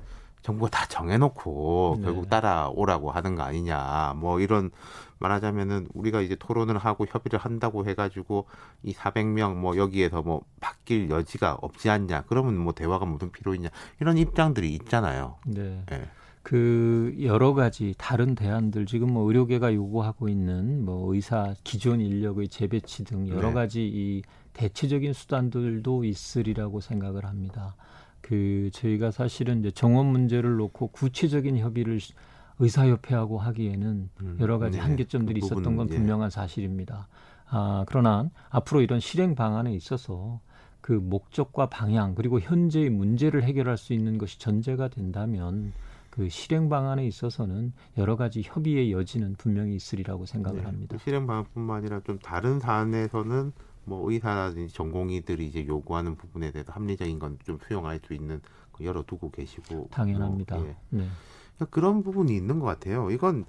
정부가 다 정해놓고 네. 결국 따라오라고 하는 거 아니냐 뭐 이런 말하자면은 우리가 이제 토론을 하고 협의를 한다고 해가지고 이 400명 뭐 여기에서 뭐 바뀔 여지가 없지 않냐 그러면 뭐 대화가 무슨 필요 있냐 이런 입장들이 있잖아요. 네. 예. 그 여러 가지 다른 대안들 지금 뭐 의료계가 요구하고 있는 뭐 의사 기존 인력의 재배치 등 여러 네. 가지 이 대체적인 수단들도 있으리라고 생각을 합니다. 그 저희가 사실은 이제 정원 문제를 놓고 구체적인 협의를 시- 의사협회하고 하기에는 음, 여러 가지 네. 한계점들이 그 있었던 건 예. 분명한 사실입니다. 아, 그러나 앞으로 이런 실행 방안에 있어서 그 목적과 방향 그리고 현재의 문제를 해결할 수 있는 것이 전제가 된다면 그 실행 방안에 있어서는 여러 가지 협의의 여지는 분명히 있으리라고 생각을 네. 합니다. 그 실행 방안뿐만 아니라 좀 다른 사안에서는 뭐 의사라든지 전공의들이 이제 요구하는 부분에 대해서 합리적인 건 좀 수용할 수 있는 그 열어두고 계시고 당연합니다. 뭐, 예. 네. 그러니까 그런 부분이 있는 것 같아요. 이건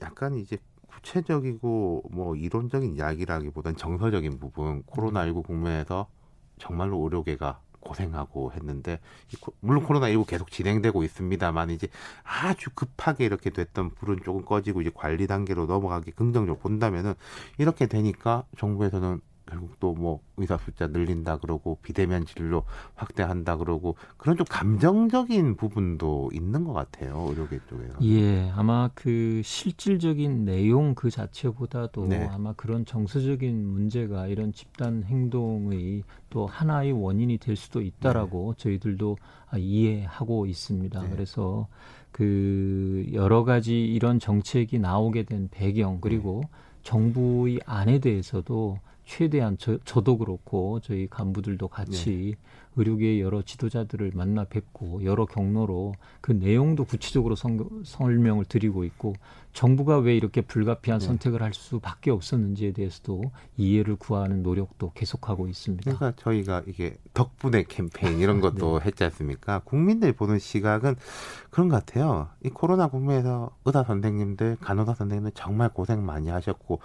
약간 이제 구체적이고 뭐 이론적인 이야기라기보단 정서적인 부분 코로나19 국면에서 정말로 의료계가 고생하고 했는데 물론 코로나19 계속 진행되고 있습니다만 이제 아주 급하게 이렇게 됐던 불은 조금 꺼지고 이제 관리 단계로 넘어가기 긍정적으로 본다면은 이렇게 되니까 정부에서는 결국 또 뭐 의사 숫자 늘린다 그러고 비대면 진료 확대한다 그러고 그런 좀 감정적인 부분도 있는 것 같아요 의료계 쪽에서. 예, 아마 그 실질적인 내용 그 자체보다도 네. 아마 그런 정서적인 문제가 이런 집단 행동의 또 하나의 원인이 될 수도 있다라고 저희들도 아, 이해하고 있습니다. 네. 그래서 그 여러 가지 이런 정책이 나오게 된 배경 그리고 정부의 안에 대해서도 최대한 저, 저도 그렇고 저희 간부들도 같이 네. 의료계의 여러 지도자들을 만나 뵙고 여러 경로로 그 내용도 구체적으로 성, 설명을 드리고 있고 정부가 왜 이렇게 불가피한 네. 선택을 할 수밖에 없었는지에 대해서도 이해를 구하는 노력도 계속하고 있습니다. 그러니까 저희가 이게 덕분에 캠페인 이런 것도 네. 했지 않습니까? 국민들이 보는 시각은 그런 것 같아요. 이 코로나 국면에서 의사 선생님들, 간호사 선생님들 정말 고생 많이 하셨고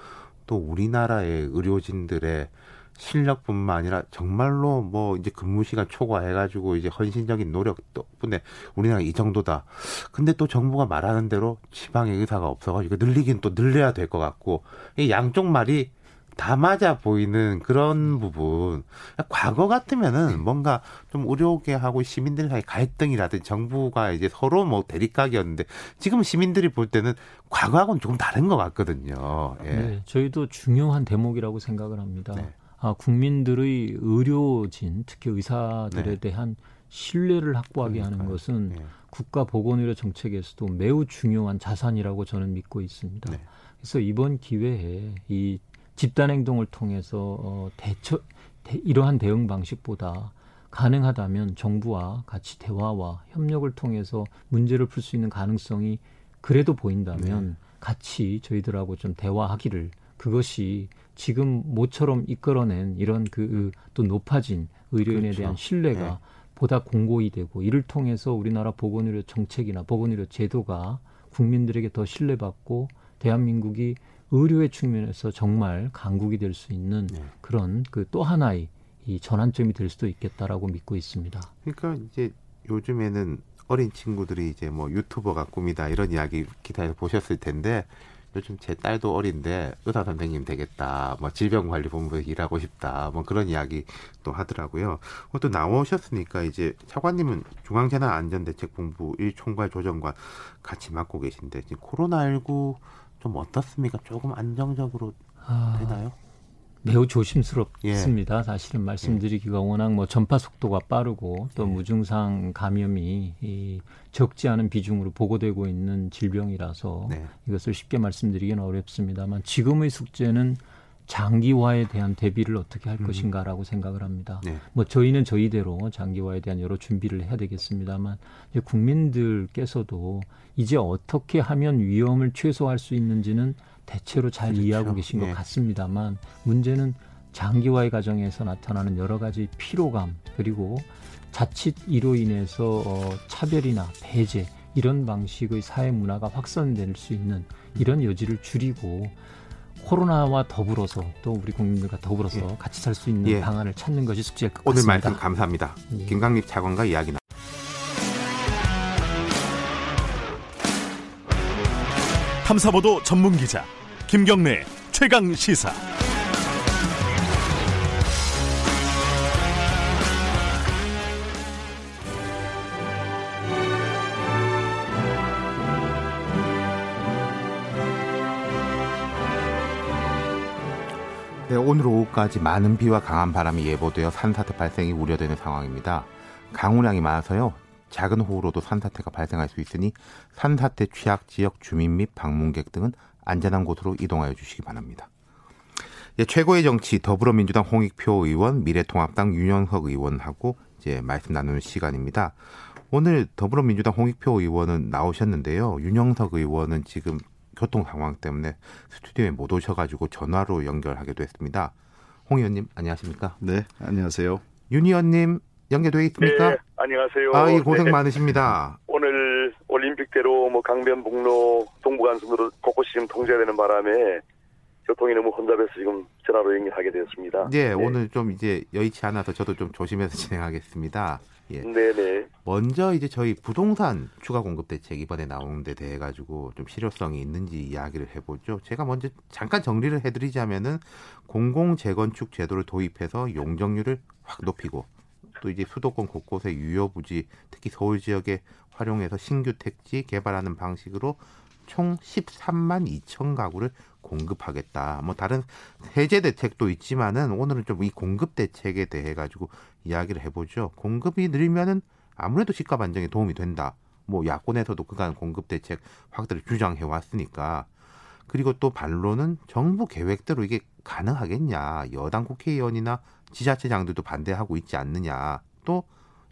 또 우리나라의 의료진들의 실력뿐만 아니라 정말로 뭐 이제 근무 시간 초과해가지고 이제 헌신적인 노력 덕분에 우리나라 이 정도다. 근데 또 정부가 말하는 대로 지방에 의사가 없어가지고 늘리긴 또 늘려야 될 것 같고 이 양쪽 말이 다 맞아 보이는 그런 부분. 과거 같으면은 뭔가 좀 의료계하고 시민들 사이 갈등이라든지 정부가 이제 서로 뭐 대립각이었는데 지금 시민들이 볼 때는 과거하고는 조금 다른 것 같거든요. 예. 네, 저희도 중요한 대목이라고 생각을 합니다. 네. 아, 국민들의 의료진, 특히 의사들에 네. 대한 신뢰를 확보하게 하는 것은 네. 국가 보건의료 정책에서도 매우 중요한 자산이라고 저는 믿고 있습니다. 네. 그래서 이번 기회에 이 집단 행동을 통해서 어, 대처 대, 이러한 대응 방식보다 가능하다면 정부와 같이 대화와 협력을 통해서 문제를 풀 수 있는 가능성이 그래도 보인다면 네. 같이 저희들하고 좀 대화하기를 그것이 지금 모처럼 이끌어낸 이런 그 또 높아진 의료인에 그렇죠. 대한 신뢰가 네. 보다 공고히 되고 이를 통해서 우리나라 보건의료 정책이나 보건의료 제도가 국민들에게 더 신뢰받고 대한민국이 의료의 측면에서 정말 강국이 될 수 있는 네. 그런 그 또 하나의 이 전환점이 될 수도 있겠다라고 믿고 있습니다. 그러니까 이제 요즘에는 어린 친구들이 이제 뭐 유튜버가 꿈이다 이런 이야기 기타에서 보셨을 텐데 요즘 제 딸도 어린데 의사 선생님 되겠다, 뭐 질병관리본부에 일하고 싶다, 뭐 그런 이야기 또 하더라고요. 또 나오셨으니까 이제 차관님은 중앙재난안전대책본부 1총괄 조정관 같이 맡고 계신데 지금 코로나19 좀 어떻습니까? 조금 안정적으로 아, 되나요? 매우 조심스럽습니다. 예. 사실은 말씀드리기가 워낙 뭐 전파 속도가 빠르고 또 예. 무증상 감염이 이 적지 않은 비중으로 보고되고 있는 질병이라서 네. 이것을 쉽게 말씀드리기는 어렵습니다만 지금의 숙제는 장기화에 대한 대비를 어떻게 할 음. 것인가라고 생각을 합니다. 네. 뭐 저희는 저희대로 장기화에 대한 여러 준비를 해야 되겠습니다만 이제 국민들께서도 이제 어떻게 하면 위험을 최소화할 수 있는지는 대체로 잘 그렇죠. 이해하고 계신 네. 것 같습니다만 문제는 장기화의 과정에서 나타나는 여러 가지 피로감 그리고 자칫 이로 인해서 어, 차별이나 배제 이런 방식의 사회 문화가 확산될 수 있는 이런 여지를 줄이고 코로나와 더불어서 또 우리 국민들과 더불어서 예. 같이 살 수 있는 예. 방안을 찾는 것이 숙제일 것 오늘 같습니다. 오늘 말씀 감사합니다. 예. 김강립 차관과 이야기 나. 탐사보도 전문 기자 김경래 최강 시사. 오후까지 많은 비와 강한 바람이 예보되어 산사태 발생이 우려되는 상황입니다. 강우량이 많아서요. 작은 호우로도 산사태가 발생할 수 있으니 산사태 취약 지역 주민 및 방문객 등은 안전한 곳으로 이동하여 주시기 바랍니다. 예, 최고의 정치 더불어민주당 홍익표 의원, 미래통합당 윤영석 의원하고 이제 말씀 나누는 시간입니다. 오늘 더불어민주당 홍익표 의원은 나오셨는데요. 윤영석 의원은 지금 교통 상황 때문에 스튜디오에 못 오셔가지고 전화로 연결하기도 했습니다. 홍 의원님 안녕하십니까? 네, 안녕하세요. 윤 의원님 연결돼 있습니까? 네, 안녕하세요. 아, 예, 고생 네. 많으십니다. 오늘 올림픽대로 뭐 강변북로 동부간선도로 곳곳이 지금 통제되는 바람에 교통이 너무 혼잡해서 지금 전화로 연결하게 되었습니다. 예, 네, 오늘 좀 이제 여의치 않아서 저도 좀 조심해서 진행하겠습니다. 예. 네네. 먼저 이제 저희 부동산 추가 공급 대책 이번에 나온 데 대해 가지고 좀 실효성이 있는지 이야기를 해보죠. 제가 먼저 잠깐 정리를 해드리자면은 공공 재건축 제도를 도입해서 용적률을 확 높이고 또 이제 수도권 곳곳에 유효 부지 특히 서울 지역에 활용해서 신규 택지 개발하는 방식으로 총 13만 2천 가구를 공급하겠다. 뭐 다른 세제 대책도 있지만은 오늘은 좀 이 공급 대책에 대해 가지고 이야기를 해보죠. 공급이 늘면은 아무래도 집값 안정에 도움이 된다. 뭐 야권에서도 그간 공급 대책 확대를 주장해 왔으니까 그리고 또 반론은 정부 계획대로 이게 가능하겠냐. 여당 국회의원이나 지자체장들도 반대하고 있지 않느냐. 또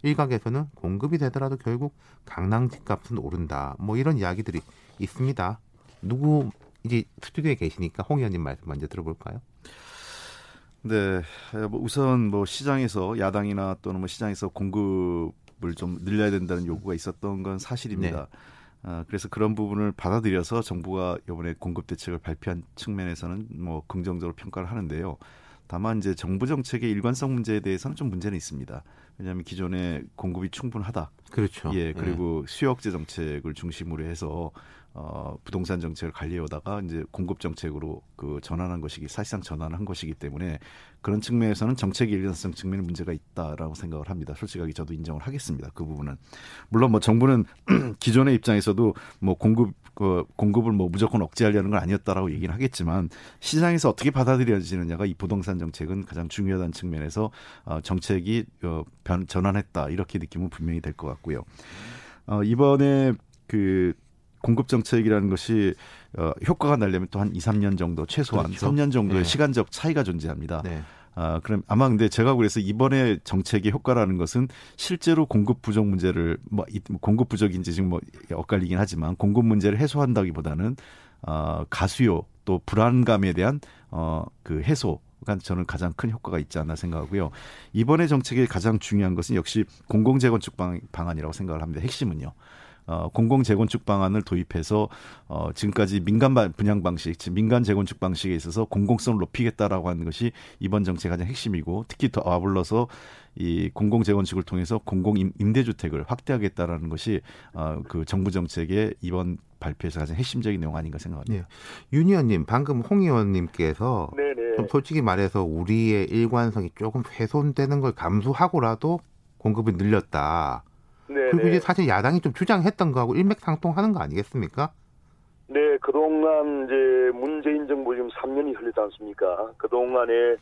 일각에서는 공급이 되더라도 결국 강남 집값은 오른다. 뭐 이런 이야기들이 있습니다. 누구 이제 스튜디오에 계시니까 홍 의원님 말씀 먼저 들어볼까요? 네, 뭐 우선 뭐 시장에서 야당이나 또는 뭐 시장에서 공급을 좀 늘려야 된다는 요구가 있었던 건 사실입니다. 네. 어, 그래서 그런 부분을 받아들여서 정부가 이번에 공급 대책을 발표한 측면에서는 뭐 긍정적으로 평가를 하는데요. 다만 이제 정부 정책의 일관성 문제에 대해서는 좀 문제는 있습니다. 왜냐하면 기존에 공급이 충분하다. 그렇죠. 예, 그리고 예. 수요 억제 정책을 중심으로 해서 어, 부동산 정책을 관리하다가 이제 공급 정책으로 그 전환한 것이기 사실상 전환한 것이기 때문에 그런 측면에서는 정책의 일관성 측면에 문제가 있다라고 생각을 합니다. 솔직하게 저도 인정을 하겠습니다. 그 부분은 물론 뭐 정부는 기존의 입장에서도 뭐 공급 그 공급을 뭐 무조건 억제하려는 건 아니었다라고 얘기는 하겠지만 시장에서 어떻게 받아들여지느냐가 이 부동산 정책은 가장 중요하다는 측면에서 어, 정책이 어, 변 전환했다 이렇게 느끼면 분명히 될 것 같고요. 어, 이번에 그 공급 정책이라는 것이 어, 효과가 나려면 또 한 2, 3년 정도 최소한 그렇죠. 3년 정도의 네. 시간적 차이가 존재합니다. 네. 아, 그럼 아마 근데 제가 그래서 이번에 정책의 효과라는 것은 실제로 공급 부족 문제를 뭐, 뭐 공급 부족인지 지금 뭐 엇갈리긴 하지만 공급 문제를 해소한다기보다는 어, 가수요 또 불안감에 대한 어, 그 해소 가 저는 가장 큰 효과가 있지 않나 생각하고요. 이번에 정책의 가장 중요한 것은 역시 공공재건축 방안이라고 생각을 합니다. 핵심은요. 어, 공공 재건축 방안을 도입해서 어, 지금까지 민간 분양 방식, 즉 민간 재건축 방식에 있어서 공공성을 높이겠다라고 하는 것이 이번 정책 가장 핵심이고 특히 더 아울러서 이 공공 재건축을 통해서 공공 임대주택을 확대하겠다라는 것이 어, 그 정부 정책의 이번 발표에서 가장 핵심적인 내용 아닌가 생각합니다. 네. 윤 의원님 방금 홍 의원님께서 좀 솔직히 말해서 우리의 일관성이 조금 훼손되는 걸 감수하고라도 공급이 늘렸다. 네 그리고 이제 사실 야당이 좀 주장했던 거하고 일맥상통하는 거 아니겠습니까? 네, 그동안 이제 문재인 정부 지금 3년이 흘리지 않습니까? 그동안에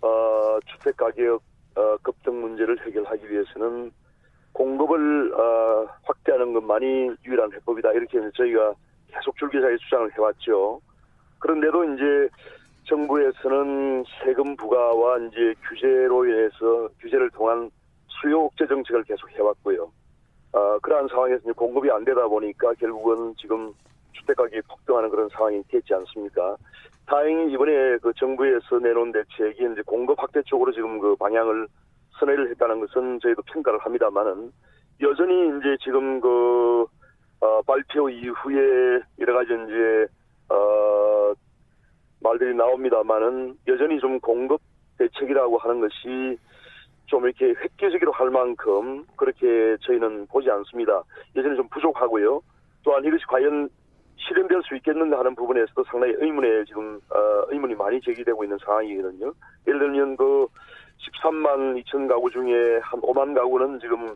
어, 주택 가격 어, 급등 문제를 해결하기 위해서는 공급을 어, 확대하는 것만이 유일한 해법이다. 이렇게 저희가 계속 줄기차게 주장을 해왔죠. 그런데도 이제 정부에서는 세금 부과와 이제 규제로 인해서 규제를 통한 수요 억제 정책을 계속 해왔고요. 어, 그러한 상황에서 이제 공급이 안 되다 보니까 결국은 지금 주택 가격이 폭등하는 그런 상황이 됐지 않습니까? 다행히 이번에 그 정부에서 내놓은 대책이 이제 공급 확대 쪽으로 지금 그 방향을 선회를 했다는 것은 저희도 평가를 합니다만은 여전히 이제 지금 그 어, 발표 이후에 여러 가지 이제 어, 말들이 나옵니다만은 여전히 좀 공급 대책이라고 하는 것이 좀 이렇게 획기적으로 할 만큼 그렇게 저희는 보지 않습니다. 여전히 좀 부족하고요. 또한 이것이 과연 실현될 수 있겠는가 하는 부분에서도 상당히 의문에 지금 어, 의문이 많이 제기되고 있는 상황이거든요. 예를 들면 그 13만 2천 가구 중에 한 5만 가구는 지금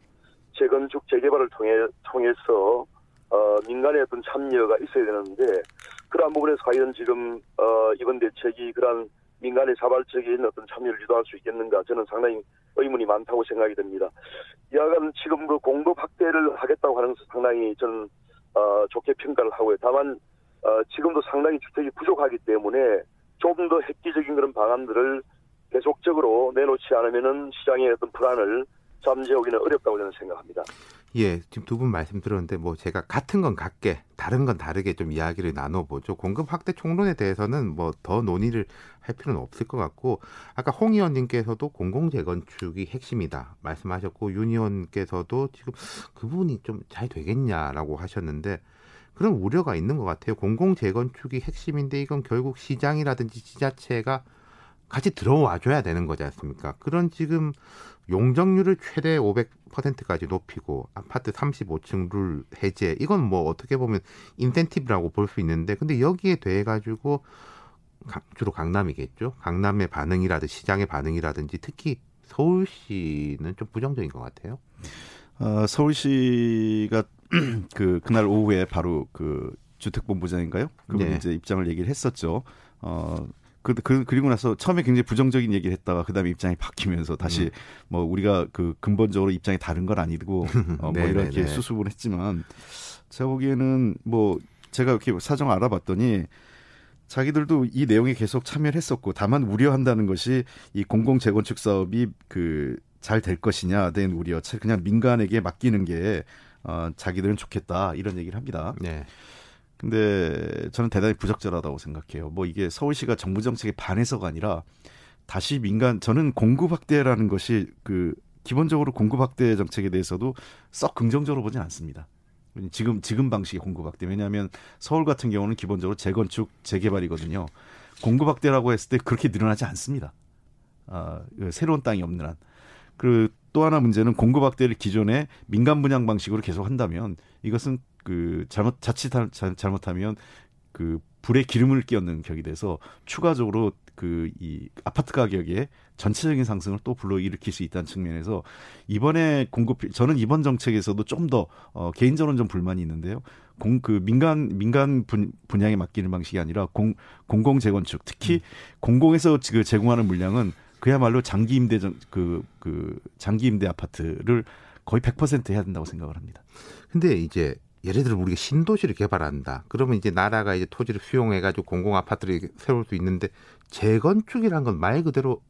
재건축 재개발을 통해 통해서 어, 민간의 어떤 참여가 있어야 되는데 그러한 부분에서 과연 지금 어, 이번 대책이 그러한 민간의 자발적인 어떤 참여를 유도할 수 있겠는가 저는 상당히 의문이 많다고 생각이 됩니다. 여하간 지금 그 공급 확대를 하겠다고 하는 것은 상당히 저는 어, 좋게 평가를 하고요. 다만 어, 지금도 상당히 주택이 부족하기 때문에 좀더 획기적인 그런 방안들을 계속적으로 내놓지 않으면은 시장의 어떤 불안을 잠재우기는 어렵다고 저는 생각합니다. 예, 지금 두 분 말씀 들었는데 뭐 제가 같은 건 같게 다른 건 다르게 좀 이야기를 나눠보죠. 공급 확대 총론에 대해서는 뭐 더 논의를 할 필요는 없을 것 같고 아까 홍 의원님께서도 공공 재건축이 핵심이다 말씀하셨고 윤 의원께서도 지금 그 부분이 좀 잘 되겠냐라고 하셨는데 그런 우려가 있는 것 같아요. 공공 재건축이 핵심인데 이건 결국 시장이라든지 지자체가 같이 들어와 줘야 되는 거지 않습니까? 그런 지금 용적률을 최대 500%까지 높이고 아파트 35층 룰 해제 이건 뭐 어떻게 보면 인센티브라고 볼 수 있는데 근데 여기에 대해 가지고 주로 강남이겠죠. 강남의 반응이라든지 시장의 반응이라든지 특히 서울시는 좀 부정적인 것 같아요. 어, 서울시가 그 그날 오후에 바로 그 주택본부장인가요? 그분 네. 이제 입장을 얘기를 했었죠. 어, 그, 그, 그리고 나서 처음에 굉장히 부정적인 얘기를 했다가 그 다음에 입장이 바뀌면서 다시 음. 뭐 우리가 그 근본적으로 입장이 다른 건 아니고 어, 뭐 네, 이렇게 네, 네. 수습을 했지만 제가 보기에는 뭐 제가 이렇게 사정을 알아봤더니 자기들도 이 내용에 계속 참여를 했었고 다만 우려한다는 것이 이 공공 재건축 사업이 그 잘 될 것이냐 된 우려 그냥 민간에게 맡기는 게 어, 자기들은 좋겠다 이런 얘기를 합니다. 네. 근데 저는 대단히 부적절하다고 생각해요. 뭐 이게 서울시가 정부 정책에 반해서가 아니라 다시 민간 저는 공급 확대라는 것이 그 기본적으로 공급 확대 정책에 대해서도 썩 긍정적으로 보진 않습니다. 지금 지금 방식의 공급 확대 왜냐하면 서울 같은 경우는 기본적으로 재건축 재개발이거든요. 공급 확대라고 했을 때 그렇게 늘어나지 않습니다. 아, 그 새로운 땅이 없는 한. 그리고 또 하나 문제는 공급 확대를 기존에 민간 분양 방식으로 계속 한다면 이것은 그 잘못 자칫 잘못하면 그 불에 기름을 끼얹는 격이 돼서 추가적으로 그 이 아파트 가격의 전체적인 상승을 또 불러일으킬 수 있다는 측면에서 이번에 공급 저는 이번 정책에서도 좀 더 어, 개인적으로는 좀 불만이 있는데요. 공 그 민간 민간 분, 분양에 맡기는 방식이 아니라 공 공공 재건축 특히 음. 공공에서 그 제공하는 물량은 그야말로 장기 임대 그그 그 장기 임대 아파트를 거의 100% 해야 된다고 생각을 합니다. 근데 이제 예를 들어 우리가 신도시를 개발한다. 그러면 이제 나라가 이제 토지를 수용해 가지고 공공 아파트를 세울 수 있는데 재건축이란 건 말 그대로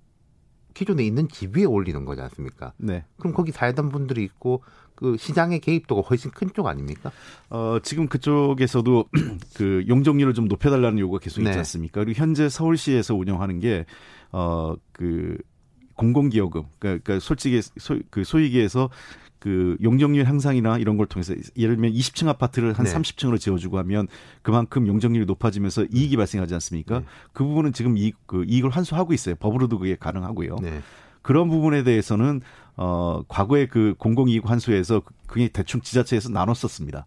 기존에 있는 집 위에 올리는 거지 않습니까? 네. 그럼 거기 살던 분들이 있고 그 시장의 개입도가 훨씬 큰 쪽 아닙니까? 어, 지금 그쪽에서도 그 용적률을 좀 높여달라는 요구가 계속 있지 네. 않습니까? 그리고 현재 서울시에서 운영하는 게 어, 그 공공기여금, 그러니까, 그러니까 솔직히 소, 그 소위기에서 그 용적률 향상이나 이런 걸 통해서 예를 들면 20층 아파트를 한 네. 30층으로 지어주고 하면 그만큼 용적률이 높아지면서 이익이 발생하지 않습니까? 네. 그 부분은 지금 이익, 그 이익을 환수하고 있어요. 법으로도 그게 가능하고요. 네. 그런 부분에 대해서는 어 과거에 그 공공이익 환수에서 그게 대충 지자체에서 나눴었습니다.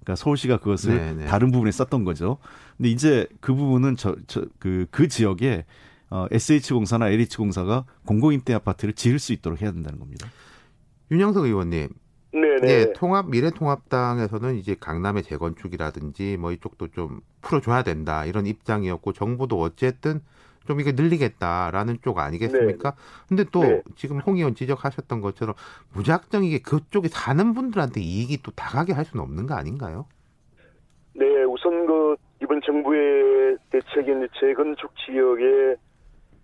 그러니까 서울시가 그것을 네네. 네. 다른 부분에 썼던 거죠. 근데 이제 그 부분은 저저 그그 그 지역에 어 SH공사나 LH공사가 공공임대 아파트를 지을 수 있도록 해야 된다는 겁니다. 윤영석 의원님. 네네. 네, 통합 미래통합당에서는 이제 강남의 재건축이라든지 뭐 이쪽도 좀 풀어줘야 된다 이런 입장이었고 정부도 어쨌든 좀 이거 늘리겠다라는 쪽 아니겠습니까? 네. 근데 또 네. 지금 홍 의원 지적하셨던 것처럼 무작정 이게 그쪽에 사는 분들한테 이익이 또 다가게 할 수는 없는 거 아닌가요? 네, 우선 그 이번 정부의 대책인 재건축 지역에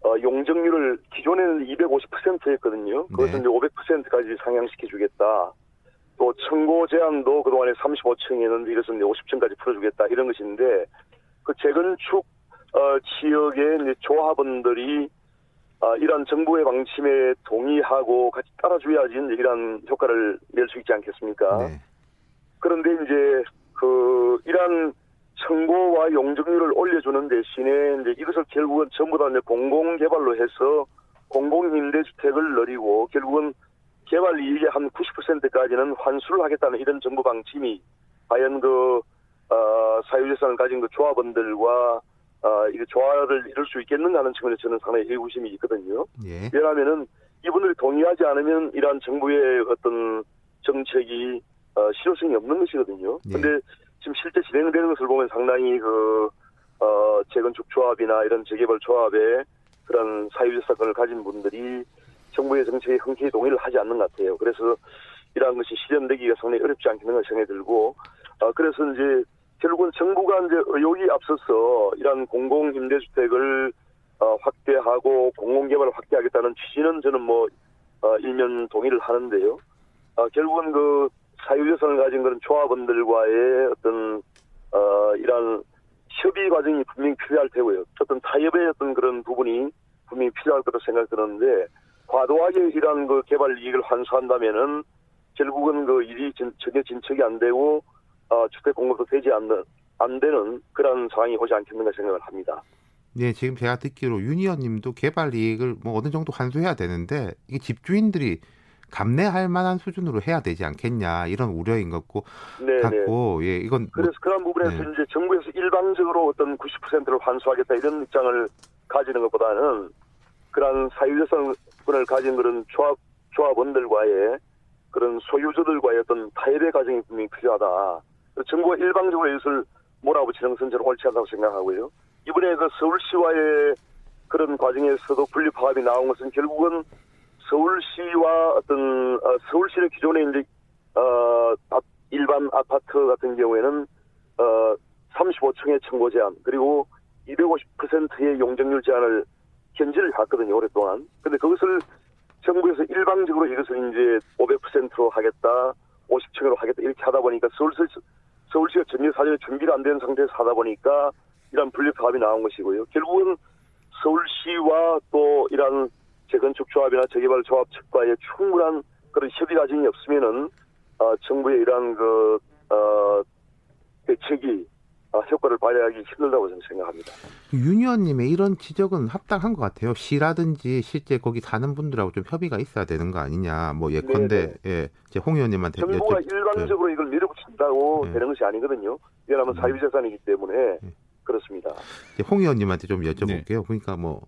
어, 용적률을 기존에는 250%였거든요. 그것을 네. 이제 500%까지 상향시켜 주겠다. 또 청고 제한도 그동안에 35층이었는데 이것은 이제 50층까지 풀어주겠다 이런 것인데 그 재건축 어, 지역의 이제 조합원들이 어, 이러한 정부의 방침에 동의하고 같이 따라줘야지 이제 이러한 효과를 낼 수 있지 않겠습니까? 네. 그런데 이제 그 이러한 청고와 용적률을 올려주는 대신에 이제 이것을 결국은 전부 다 이제 공공 개발로 해서 공공 임대주택을 늘리고 결국은 개발 이익의 한 90%까지는 환수를 하겠다는 이런 정부 방침이 과연 그 어, 사유재산을 가진 그 조합원들과 어, 이 조화를 이룰 수 있겠는가 하는 측면에서 저는 상당히 의구심이 있거든요. 예. 왜냐하면은 이분들이 동의하지 않으면 이러한 정부의 어떤 정책이 어, 실효성이 없는 것이거든요. 그런데 예. 지금 실제 진행되는 것을 보면 상당히 그, 어, 재건축 조합이나 이런 재개발 조합에 그런 사유재산권을 가진 분들이 정부의 정책에 흔쾌히 동의를 하지 않는 것 같아요. 그래서 이러한 것이 실현되기가 상당히 어렵지 않겠는가 생각이 들고, 어, 그래서 이제 결국은 정부가 이제 의혹이 앞서서 이러한 공공 임대주택을 어, 확대하고 공공 개발을 확대하겠다는 취지는 저는 뭐 어, 일면 동의를 하는데요. 어, 결국은 그 사유재산을 가진 그런 조합원들과의 어떤 어 이런 협의 과정이 분명히 필요할 테고요. 어떤 타협의 어떤 그런 부분이 분명히 필요할 거로 생각 드는데 과도하게 이러한 그 개발 이익을 환수한다면은 결국은 그 일이 전혀 진척이 안 되고 어 주택 공급도 되지 않는 안 되는 그런 상황이 오지 않겠는가 생각을 합니다. 네, 지금 제가 듣기로 윤의원님도 개발 이익을 뭐 어느 정도 환수해야 되는데 이게 집주인들이 감내할 만한 수준으로 해야 되지 않겠냐 이런 우려인 것 같고 네, 같고 네. 예 이건 그래서 뭐, 그런 부분에서 네. 이제 정부에서 일방적으로 어떤 90%를 환수하겠다 이런 입장을 가지는 것보다는 그런 사유재산권을 가진 그런 조합 조합원들과의 그런 소유주들과의 어떤 타협의 과정이 분명히 필요하다. 정부가 일방적으로 이것을 몰아붙이는 것은 저는 옳지 않다고 생각하고요. 이번에 그 서울시와의 그런 과정에서도 분리파업이 나온 것은 결국은 서울시와 어떤 어, 서울시는 기존에 이제 어 일반 아파트 같은 경우에는 어 35층의 청고 제한 그리고 250%의 용적률 제한을 견지를 해왔거든요, 오랫동안. 근데 그것을 정부에서 일방적으로 이것을 이제 500%로 하겠다, 50층으로 하겠다, 이렇게 하다 보니까 서울시, 서울시가 전혀 사전에 준비가 안 된 상태에서 하다 보니까 이런 분립합이 나온 것이고요. 결국은 서울시와 또 이런 재건축 조합이나 재개발 조합 측과의 충분한 그런 협의 과정이 없으면은 어, 정부의 이러한 그 어, 대책이 어, 효과를 발휘하기 힘들다고 저는 생각합니다. 윤 의원님의 이런 지적은 합당한 것 같아요. 시라든지 실제 거기 사는 분들하고 좀 협의가 있어야 되는 거 아니냐. 뭐 예컨대 예, 이제 홍 의원님한테 정부가 여쭤- 일방적으로 이걸 밀어붙인다고 네. 되는 것이 아니거든요. 왜냐하면 음. 사유재산이기 때문에 네. 그렇습니다. 이제 홍 의원님한테 좀 여쭤볼게요. 그러니까 뭐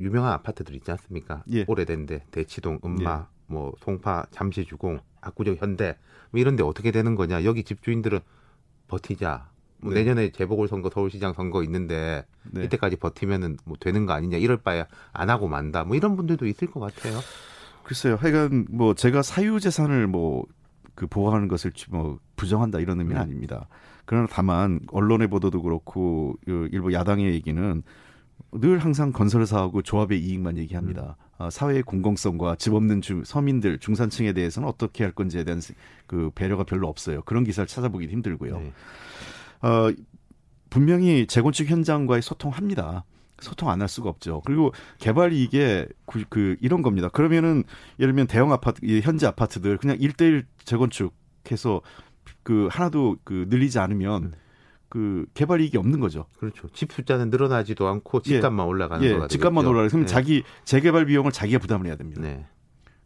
유명한 아파트들 있지 않습니까? 예. 오래된데 대치동, 음마, 뭐 송파, 잠시주공, 압구정, 현대 뭐 이런데 어떻게 되는 거냐? 여기 집주인들은 버티자. 뭐 네. 내년에 재보궐 선거, 서울시장 선거 있는데 네. 이때까지 버티면은 뭐 되는 거 아니냐? 이럴 바에 안 하고 만다. 뭐 이런 분들도 있을 것 같아요. 글쎄요. 하여간 뭐 제가 사유 재산을 뭐 그 보호하는 것을 뭐 부정한다 이런 의미는 네. 아닙니다. 그러나 다만 언론의 보도도 그렇고 그 일부 야당의 얘기는 늘 항상 건설사하고 조합의 이익만 얘기합니다. 음. 아, 사회의 공공성과 집 없는 주, 서민들 중산층에 대해서는 어떻게 할 건지에 대한 그 배려가 별로 없어요. 그런 기사를 찾아보기 힘들고요. 네. 어, 분명히 재건축 현장과의 소통합니다. 소통 안 할 수가 없죠. 그리고 개발 이익에 그, 그 이런 겁니다. 그러면은 예를 들면 대형 아파트, 이 현재 아파트들 그냥 일대일 재건축해서 그 하나도 그 늘리지 않으면 음. 그 개발 이익이 없는 거죠. 그렇죠. 집 숫자는 늘어나지도 않고 집값만 올라가는 예, 거가 집값만. 올라가요. 그러면 네. 자기 재개발 비용을 자기가 부담을 해야 됩니다. 네.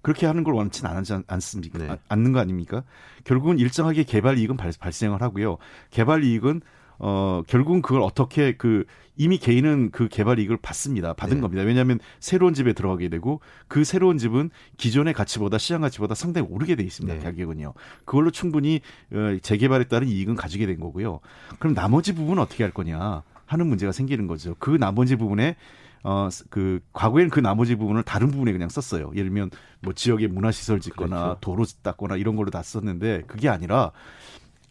그렇게 하는 걸 원치는 않지 않- 않습니까? 네. 아- 않는 거 아닙니까? 결국은 일정하게 개발 이익은 발, 발생을 하고요. 개발 이익은 어 결국은 그걸 어떻게 그 이미 개인은 그 개발 이익을 받습니다. 받은 네. 겁니다. 왜냐하면 새로운 집에 들어가게 되고 그 새로운 집은 기존의 가치보다 시장 가치보다 상당히 오르게 돼 있습니다. 네. 가격은요. 그걸로 충분히 어, 재개발에 따른 이익은 가지게 된 거고요. 그럼 나머지 부분은 어떻게 할 거냐 하는 문제가 생기는 거죠. 그 나머지 부분에 어, 그, 과거에는 그 나머지 부분을 다른 부분에 그냥 썼어요. 예를 들면, 뭐, 지역에 문화시설 짓거나, 그렇죠. 도로 닦거나 이런 걸로 다 썼는데, 그게 아니라,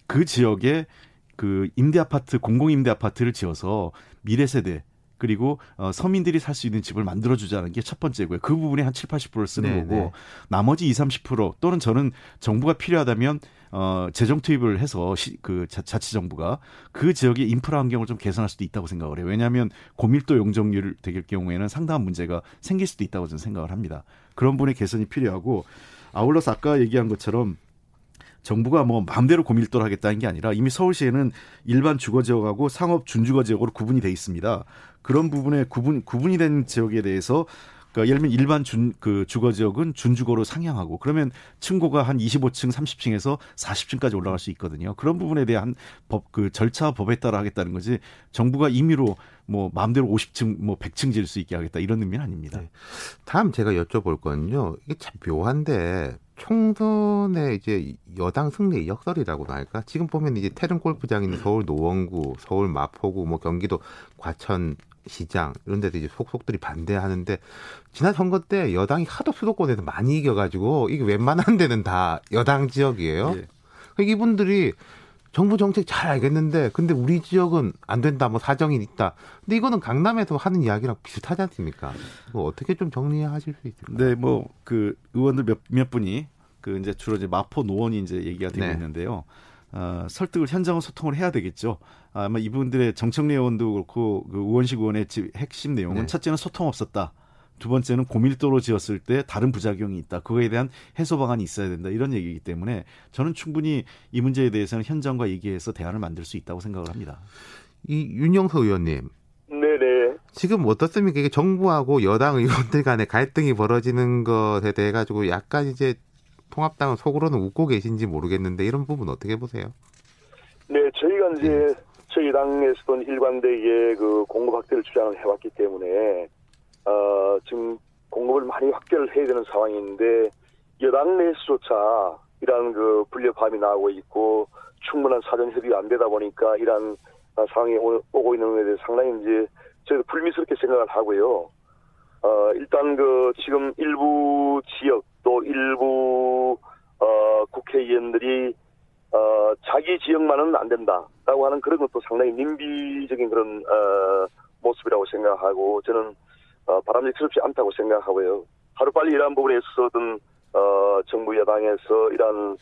그 지역에 그 임대 아파트, 공공 임대 아파트를 지어서 미래 세대, 그리고 어, 서민들이 살 수 있는 집을 만들어 주자는 게 첫 번째고요. 그 부분에 한 7, 80%를 쓰는 네, 거고 네. 나머지 2, 30% 또는 저는 정부가 필요하다면 어 재정 투입을 해서 시, 그 자, 자치 정부가 그 지역의 인프라 환경을 좀 개선할 수도 있다고 생각을 해요. 왜냐하면 고밀도 용적률 될 경우에는 상당한 문제가 생길 수도 있다고 저는 생각을 합니다. 그런 부분의 개선이 필요하고 아울러서 아까 얘기한 것처럼 정부가 뭐 마음대로 고밀도를 하겠다는 게 아니라 이미 서울시에는 일반 주거 지역하고 상업 준주거 지역으로 구분이 돼 있습니다. 그런 부분에 구분 구분이 된 지역에 대해서 그러니까 예를 들면 일반 준 그 주거 지역은 준주거로 상향하고 그러면 층고가 한 25층, 30층에서 40층까지 올라갈 수 있거든요. 그런 부분에 대한 법 그 절차 법에 따라 하겠다는 거지 정부가 임의로 뭐 마음대로 50층 뭐 100층 지을 수 있게 하겠다 이런 의미는 아닙니다. 네. 다음 제가 여쭤볼 건요. 이게 참 묘한데 총선에 이제 여당 승리의 역설이라고나 할까? 지금 보면 이제 태릉 골프장 있는 서울 노원구, 서울 마포구, 뭐 경기도 과천 시장 이런 데도 이제 속속들이 반대하는데 지난 선거 때 여당이 하도 수도권에서 많이 이겨가지고 이게 웬만한 데는 다 여당 지역이에요. 예. 그러니까 이분들이 정부 정책 잘 알겠는데 근데 우리 지역은 안 된다 뭐 사정이 있다. 근데 이거는 강남에서 하는 이야기랑 비슷하지 않습니까? 이거 어떻게 좀 정리하실 수 있을까요? 네, 뭐 그 의원들 몇, 몇 분이 그 이제 주로 이제 마포 노원이 이제 얘기가 되고 네. 있는데요. 어, 설득을 현장은 소통을 해야 되겠죠. 아마 이분들의 정청래 의원도 그렇고 그 우원식 의원의 집 핵심 내용은 네. 첫째는 소통 없었다. 두 번째는 고밀도로 지었을 때 다른 부작용이 있다. 그거에 대한 해소 방안이 있어야 된다. 이런 얘기이기 때문에 저는 충분히 이 문제에 대해서는 현장과 얘기해서 대안을 만들 수 있다고 생각을 합니다. 이 윤영석 의원님 네네. 지금 어떻습니까? 이게 정부하고 여당 의원들 간에 갈등이 벌어지는 것에 대해 가지고 약간 이제 통합당은 속으로는 웃고 계신지 모르겠는데 이런 부분 어떻게 보세요? 네, 저희가 이제 저희 당에서는 일관되게 그 공급 확대를 주장을 해왔기 때문에 어, 지금 공급을 많이 확대를 해야 되는 상황인데 여당 내에서조차 이러한 그 불협화음이 나오고 있고 충분한 사전 협의가 안 되다 보니까 이러한 어, 상황이 오- 오고 있는 것에 대해서 상당히 이제 저희도 불미스럽게 생각을 하고요. 어, 일단 그 지금 일부 지역 또 일부 어, 국회의원들이 어, 자기 지역만은 안 된다라고 하는 그런 것도 상당히 nim비적인 그런 어, 모습이라고 생각하고 저는 어, 바람직스럽지 않다고 생각하고요. 하루빨리 이러한 부분에 있어서든 어, 정부 여당에서 이러한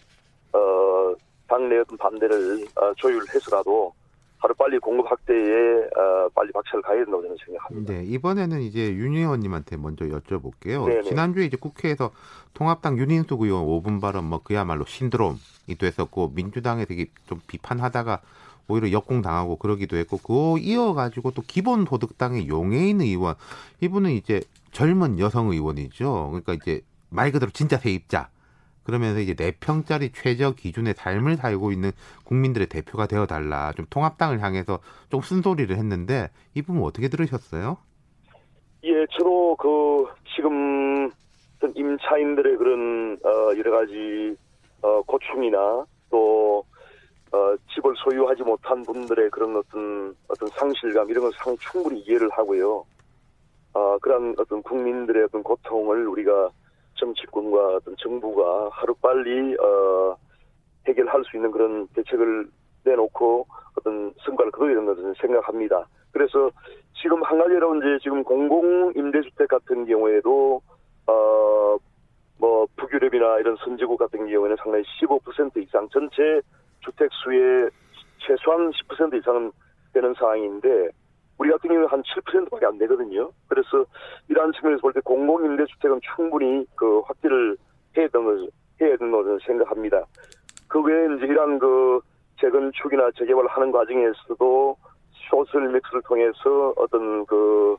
어, 당내 어떤 반대를 어, 조율해서라도 하루빨리 공급 확대에 어, 빨리 박차를 가야 된다고 저는 생각합니다. 네, 이번에는 이제 윤 의원님한테 먼저 여쭤볼게요. 네네. 지난주에 이제 국회에서 통합당 윤인숙 의원 5분 발언 뭐 그야말로 신드롬이 됐었고 민주당에 되게 좀 비판하다가 오히려 역공당하고 그러기도 했고 그거 이어가지고 또 기본소득당의 용해인 의원 이분은 이제 젊은 여성 의원이죠. 그러니까 이제 말 그대로 진짜 세입자. 그러면서 이제 네 평짜리 최저 기준의 삶을 살고 있는 국민들의 대표가 되어 달라. 좀 통합당을 향해서 좀 쓴소리를 했는데 이 부분 어떻게 들으셨어요? 예, 저도 그 지금 임차인들의 그런 어, 여러 가지 어, 고충이나 또 어, 집을 소유하지 못한 분들의 그런 어떤 어떤 상실감 이런 걸상 충분히 이해를 하고요. 어, 그런 어떤 국민들의 어떤 고통을 우리가 정치권과 어떤 정부가 하루 빨리 어, 해결할 수 있는 그런 대책을 내놓고 어떤 성과를 거둬야 된다고 생각합니다. 그래서 지금 한 가지로 이제 지금 공공 임대주택 같은 경우에도 어 뭐 북유럽이나 이런 선진국 같은 경우에는 상당히 15% 이상 전체 주택 수의 최소한 10% 이상은 되는 상황인데 우리 같은 경우는 한 7%밖에 안 되거든요. 그래서 이러한 측면에서 볼 때 공공 임대주택은 충분히 그 확대를 해야 되는 걸 해야 된다고 생각합니다. 그 외에 이제 이러한 그 재건축이나 재개발을 하는 과정에서도 소셜 믹스를 통해서 어떤 그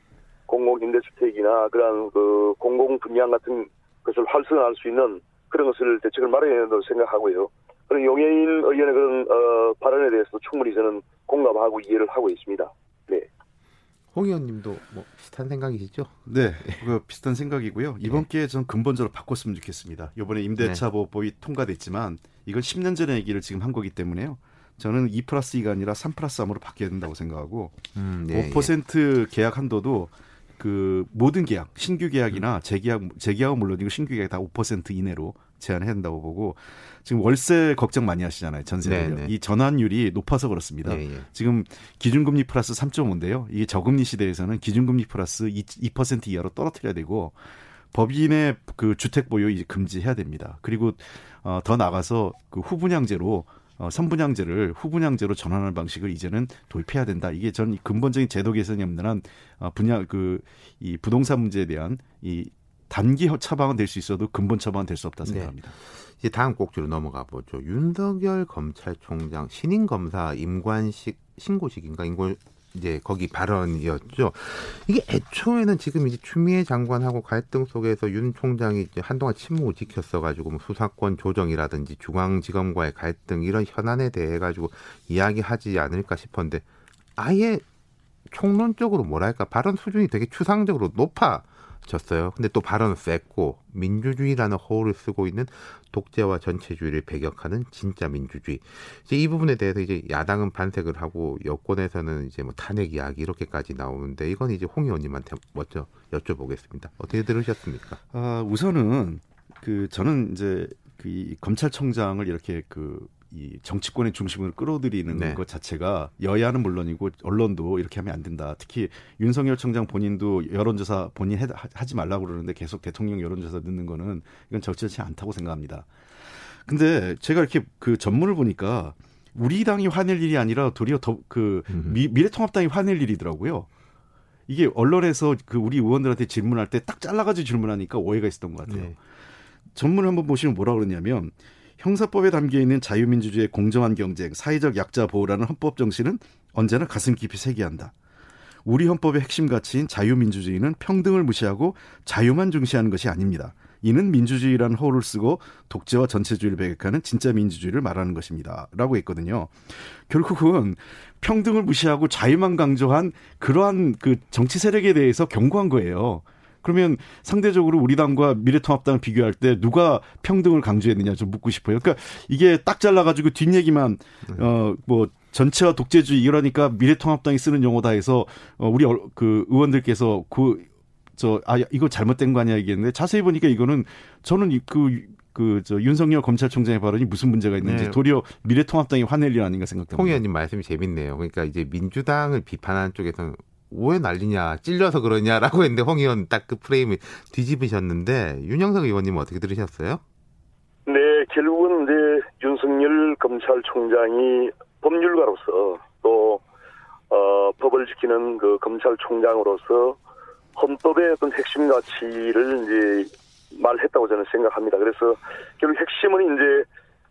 공공 임대주택이나 그러한 그 공공 분양 같은 것을 활성화할 수 있는 그런 것을 대책을 마련해야 된다고 생각하고요. 그런 용해인 의원의 그런 어, 발언에 대해서 충분히 저는 공감하고 이해를 하고 있습니다. 네. 홍 의원님도 뭐 비슷한 생각이시죠? 네, 그 비슷한 생각이고요. 이번 기회에 전 근본적으로 바꿨으면 좋겠습니다. 이번에 임대차 보호법이 통과됐지만 이건 10년 전의 얘기를 지금 한 거기 때문에요. 저는 2 플러스 2가 아니라 3 플러스 3으로 바뀌어야 된다고 생각하고 음, 네, 5% 계약 한도도 그 모든 계약, 신규 계약이나 재계약, 재계약은 물론이고 신규 계약 다 5% 이내로 제한해야 된다고 보고 지금 월세 걱정 많이 하시잖아요. 전세를요. 네, 네. 이 전환율이 높아서 그렇습니다. 예, 예. 지금 기준금리 플러스 3.5인데요. 이게 저금리 시대에서는 기준금리 플러스 2, 2% 이하로 떨어뜨려야 되고 법인의 그 주택 보유 이제 금지해야 됩니다. 그리고 어, 더 나가서 그 후분양제로 어, 선분양제를 후분양제로 전환하는 방식을 이제는 도입해야 된다. 이게 전 근본적인 제도 개선이 없는 한 어, 분야 그 이 부동산 문제에 대한 이 단기 처방은 될 수 있어도 근본 처방은 될 수 없다 네. 생각합니다. 이제 다음 꼭지로 넘어가 보죠. 윤석열 검찰총장 신임 검사 임관식 신고식인가 인고 이제 거기 발언이었죠. 이게 애초에는 지금 이제 추미애 장관하고 갈등 속에서 윤 총장이 이제 한동안 침묵을 지켰어가지고 뭐 수사권 조정이라든지 중앙지검과의 갈등 이런 현안에 대해 가지고 이야기하지 않을까 싶었는데 아예 총론적으로 뭐랄까 발언 수준이 되게 추상적으로 높아 졌어요. 근데 또 발언은 셌고 민주주의라는 호를 쓰고 있는 독재와 전체주의를 배격하는 진짜 민주주의. 이제 이 부분에 대해서 이제 야당은 반색을 하고 여권에서는 이제 뭐 탄핵 이야기 이렇게까지 나오는데 이건 이제 홍 의원님한테 먼저 여쭤보겠습니다. 어떻게 들으셨습니까? 아, 우선은 그 저는 이제 그이 검찰총장을 이렇게 그 이 정치권의 중심을 끌어들이는 네. 것 자체가 여야는 물론이고 언론도 이렇게 하면 안 된다. 특히 윤석열 총장 본인도 여론조사 본인 해, 하지 말라고 그러는데 계속 대통령 여론조사 넣는 거는 이건 적절치 않다고 생각합니다. 근데 제가 이렇게 그 전문을 보니까 우리 당이 화낼 일이 아니라 도리어 더 그 미래통합당이 화낼 일이더라고요. 이게 언론에서 그 우리 의원들한테 질문할 때 딱 잘라가지고 질문하니까 오해가 있었던 것 같아요. 네. 전문을 한번 보시면 뭐라 그러냐면 형사법에 담겨 있는 자유민주주의의 공정한 경쟁, 사회적 약자 보호라는 헌법 정신은 언제나 가슴 깊이 새겨야 한다. 우리 헌법의 핵심 가치인 자유민주주의는 평등을 무시하고 자유만 중시하는 것이 아닙니다. 이는 민주주의라는 허를 쓰고 독재와 전체주의를 배격하는 진짜 민주주의를 말하는 것입니다. 라고 했거든요. 결국은 평등을 무시하고 자유만 강조한 그러한 그 정치 세력에 대해서 경고한 거예요. 그러면 상대적으로 우리 당과 미래통합당을 비교할 때 누가 평등을 강조했느냐 좀 묻고 싶어요. 그러니까 이게 딱 잘라가지고 뒷얘기만 어뭐 전체와 독재주의 이러니까 미래통합당이 쓰는 용어다 해서 어 우리 어- 그 의원들께서 그 저 아 이거 잘못된 거 아니야 얘기했는데 자세히 보니까 이거는 저는 그 그저 윤석열 검찰총장의 발언이 무슨 문제가 있는지 네. 도리어 미래통합당이 화낼 일 아닌가 생각됩니다. 홍 의원님 말씀이 재밌네요. 그러니까 이제 민주당을 비판하는 쪽에서는 왜 난리냐 찔려서 그러냐라고 했는데 홍 의원 딱 그 프레임을 뒤집으셨는데 윤영석 의원님은 어떻게 들으셨어요? 네, 결국은 이제 윤석열 검찰총장이 법률가로서 또 어, 법을 지키는 그 검찰총장으로서 헌법의 어떤 핵심 가치를 이제 말했다고 저는 생각합니다. 그래서 결국 핵심은 이제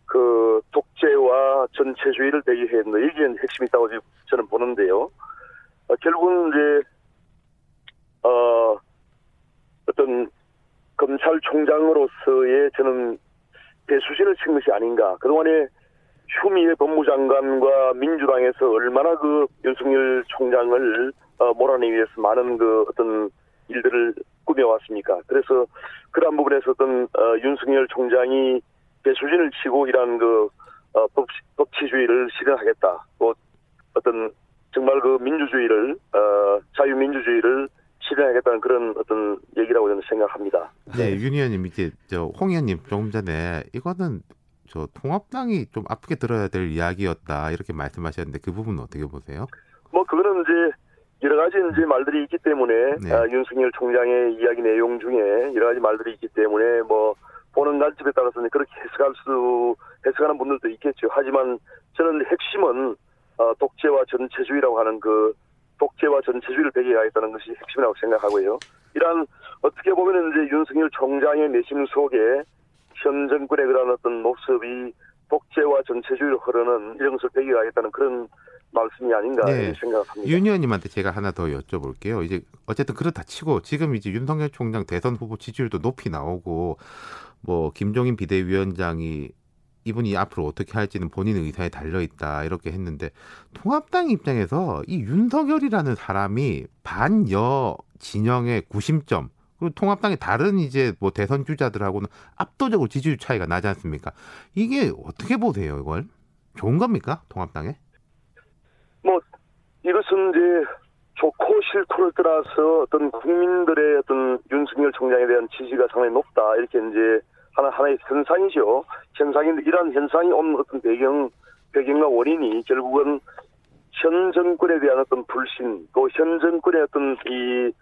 그 독재와 전체주의를 된다. 이게 핵심이 있다고 저는 보는데요. 어, 결국은 이제 어 어떤 검찰총장으로서의 저는 배수진을 친 것이 아닌가. 그동안에 추미애 법무장관과 민주당에서 얼마나 그 윤석열 총장을 어, 몰아내기 위해서 많은 그 어떤 일들을 꾸며왔습니까. 그래서 그러한 부분에서 어떤 어, 윤석열 총장이 배수진을 치고 이러한 그 어, 법, 법치주의를 실현하겠다. 또 어떤 정말 그 민주주의를 어, 자유민주주의를 실현하겠다는 그런 어떤 얘기라고 저는 생각합니다. 네, 윤 의원님 이제 저홍 의원님 조금 전에 이거는 저 통합당이 좀 아프게 들어야 될 이야기였다 이렇게 말씀하셨는데 그 부분은 어떻게 보세요? 뭐 그거는 이제 여러 가지 이제 말들이 있기 때문에 네. 아, 윤석열 총장의 이야기 내용 중에 여러 가지 말들이 있기 때문에 뭐 보는 관점에 따라서는 그렇게 해석할 수 해석하는 분들도 있겠죠. 하지만 저는 핵심은 어, 독재와 전체주의라고 하는 그 독재와 전체주의를 배경하겠다는 것이 핵심이라고 생각하고요. 이러한 어떻게 보면 이제 윤석열 총장의 내심 속에 현 정권의 그런 어떤 모습이 독재와 전체주의로 흐르는 이런 것을 배경하겠다는 그런 말씀이 아닌가 네. 생각합니다. 윤 의원님한테 제가 하나 더 여쭤볼게요. 이제 어쨌든 그렇다 치고 지금 이제 윤석열 총장 대선 후보 지지율도 높이 나오고 뭐 김종인 비대위원장이 이분이 앞으로 어떻게 할지는 본인 의사에 달려 있다 이렇게 했는데 통합당 입장에서 이 윤석열이라는 사람이 반여 진영의 구심점 그리고 통합당의 다른 이제 뭐 대선 주자들하고는 압도적으로 지지율 차이가 나지 않습니까? 이게 어떻게 보세요, 이걸? 좋은 겁니까? 통합당에? 뭐 이것은 이제 좋고 싫고를 떠나서 어떤 국민들의 어떤 윤석열 총장에 대한 지지가 상당히 높다 이렇게 이제 하나 하나의 현상이죠. 현상인데 이러한 현상이 온 어떤 배경 배경과 원인이 결국은 현 정권에 대한 어떤 불신 또 현 정권의 어떤 이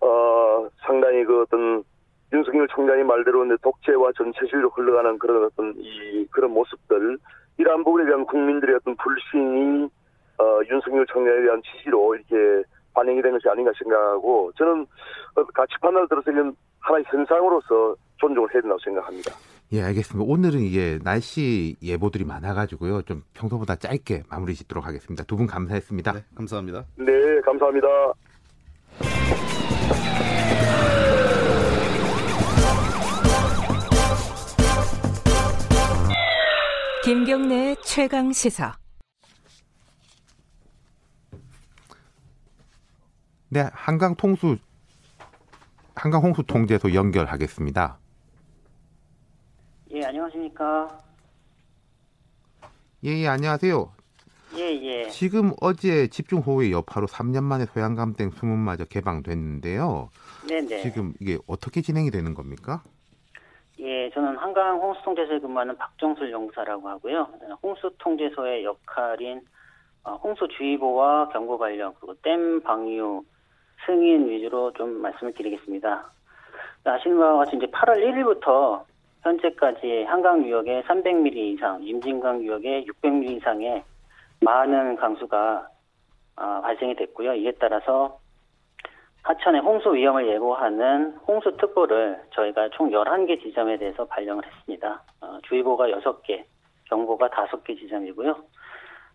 어, 상당히 그 어떤 윤석열 총장의 말대로 독재와 전체주의로 흘러가는 그런 어떤 이 그런 모습들 이러한 부분에 대한 국민들의 어떤 불신이 어, 윤석열 총장에 대한 지지로 이렇게 반영이 된 것이 아닌가 생각하고 저는 어, 가치 판단을 들어서 이건 하나의 현상으로서 존중을 해야 된다고 생각합니다. 예, 알겠습니다. 오늘은 이게 날씨 예보들이 많아가지고요. 좀 평소보다 짧게 마무리 짓도록 하겠습니다. 두 분 감사했습니다. 네, 감사합니다. 네, 감사합니다. 김경래 최강 시사. 네, 한강 통수 한강 홍수 통제소 연결하겠습니다. 예, 안녕하십니까. 예, 예, 안녕하세요. 예, 예. 지금 어제 집중호우의 여파로 3년 만에 소양강댐 수문마저 개방됐는데요. 네네. 지금 이게 어떻게 진행이 되는 겁니까? 예, 저는 한강 홍수통제소에 근무하는 박정술 용사라고 하고요. 홍수통제소의 역할인 어, 홍수주의보와 경보 발령, 그리고 댐 방류, 승인 위주로 좀 말씀을 드리겠습니다. 아시는 바와 같이 이제 8월 1일부터 현재까지 한강 유역에 300mm 이상, 임진강 유역에 600mm 이상의 많은 강수가 아, 발생이 됐고요. 이에 따라서 하천의 홍수 위험을 예고하는 홍수특보를 저희가 총 11개 지점에 대해서 발령을 했습니다. 어, 주의보가 6개, 경보가 5개 지점이고요.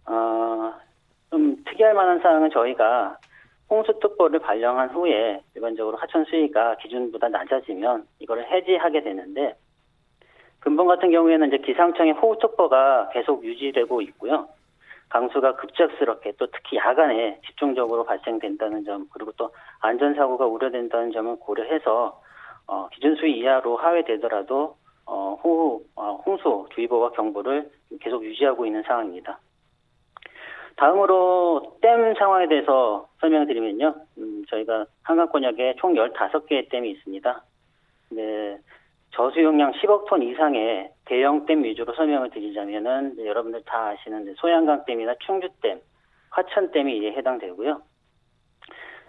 어, 좀 특이할 만한 사항은 저희가 홍수특보를 발령한 후에 일반적으로 하천 수위가 기준보다 낮아지면 이거를 해지하게 되는데 근본 같은 경우에는 이제 기상청의 호우특보가 계속 유지되고 있고요. 강수가 급작스럽게 또 특히 야간에 집중적으로 발생된다는 점 그리고 또 안전사고가 우려된다는 점을 고려해서 어, 기준 수위 이하로 하회되더라도 어, 호우 어, 홍수 주의보와 경보를 계속 유지하고 있는 상황입니다. 다음으로 댐 상황에 대해서 설명을 드리면요. 음, 저희가 한강권역에 총 15개의 댐이 있습니다. 네, 저수 용량 10억 톤 이상의 대형 댐 위주로 설명을 드리자면은 이제 여러분들 다 아시는 이제 소양강 댐이나 충주 댐, 화천 댐이 이에 해당되고요.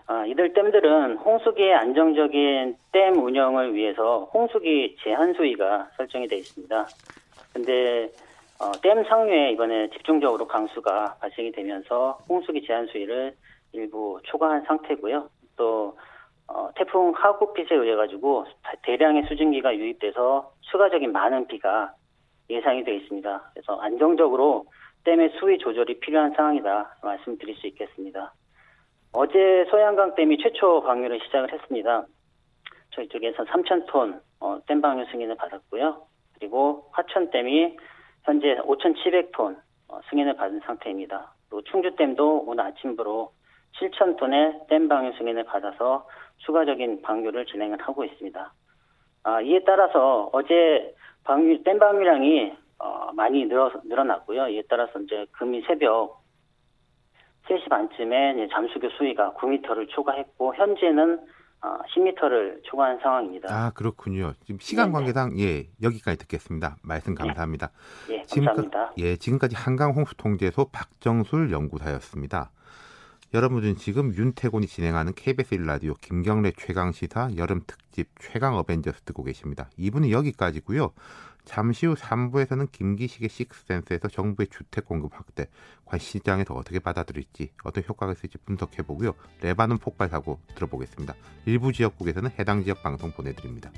아, 이들 댐들은 홍수기의 안정적인 댐 운영을 위해서 홍수기 제한 수위가 설정이 되어 있습니다. 근데 어, 댐 상류에 이번에 집중적으로 강수가 발생이 되면서 홍수기 제한 수위를 일부 초과한 상태고요. 또 어, 태풍 하구핏에 의해 가지고 대량의 수증기가 유입돼서 추가적인 많은 비가 예상이 되어 있습니다. 그래서 안정적으로 댐의 수위 조절이 필요한 상황이다 말씀드릴 수 있겠습니다. 어제 소양강 댐이 최초 방류를 시작을 했습니다. 저희 쪽에서 3,000톤 어, 댐 방류 승인을 받았고요. 그리고 화천 댐이 현재 5,700톤 어, 승인을 받은 상태입니다. 또 충주댐도 오늘 아침부로 7,000톤의 댐 방류 승인을 받아서 추가적인 방류를 진행을 하고 있습니다. 아, 이에 따라서 어제 방류, 댐 방류량이 어, 많이 늘어, 늘어났고요. 이에 따라서 이제 금일 새벽 3시 반쯤에 잠수교 수위가 9m를 초과했고 현재는 어, 10m를 초과한 상황입니다. 아 그렇군요. 지금 시간 관계상 예 여기까지 듣겠습니다. 말씀 감사합니다. 예, 지금까, 감사합니다. 예 지금까지 한강 홍수 통제소 박정술 연구사였습니다. 여러분은 지금 윤태곤이 진행하는 KBS 1라디오 김경래 최강 시사 여름 특집 최강 어벤져스 듣고 계십니다. 2부는 여기까지고요. 잠시 후 3부에서는 김기식의 식스센스에서 정부의 주택 공급 확대, 관시장에서 어떻게 받아들일지, 어떤 효과가 있을지 분석해보고요. 레바논 폭발 사고 들어보겠습니다. 일부 지역국에서는 해당 지역 방송 보내드립니다.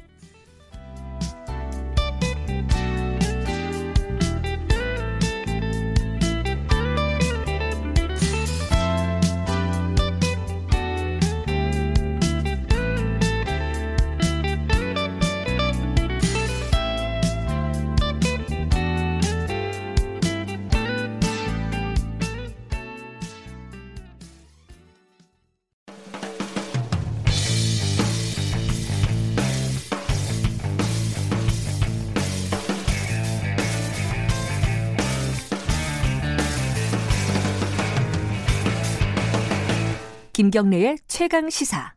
김경래의 최강 시사.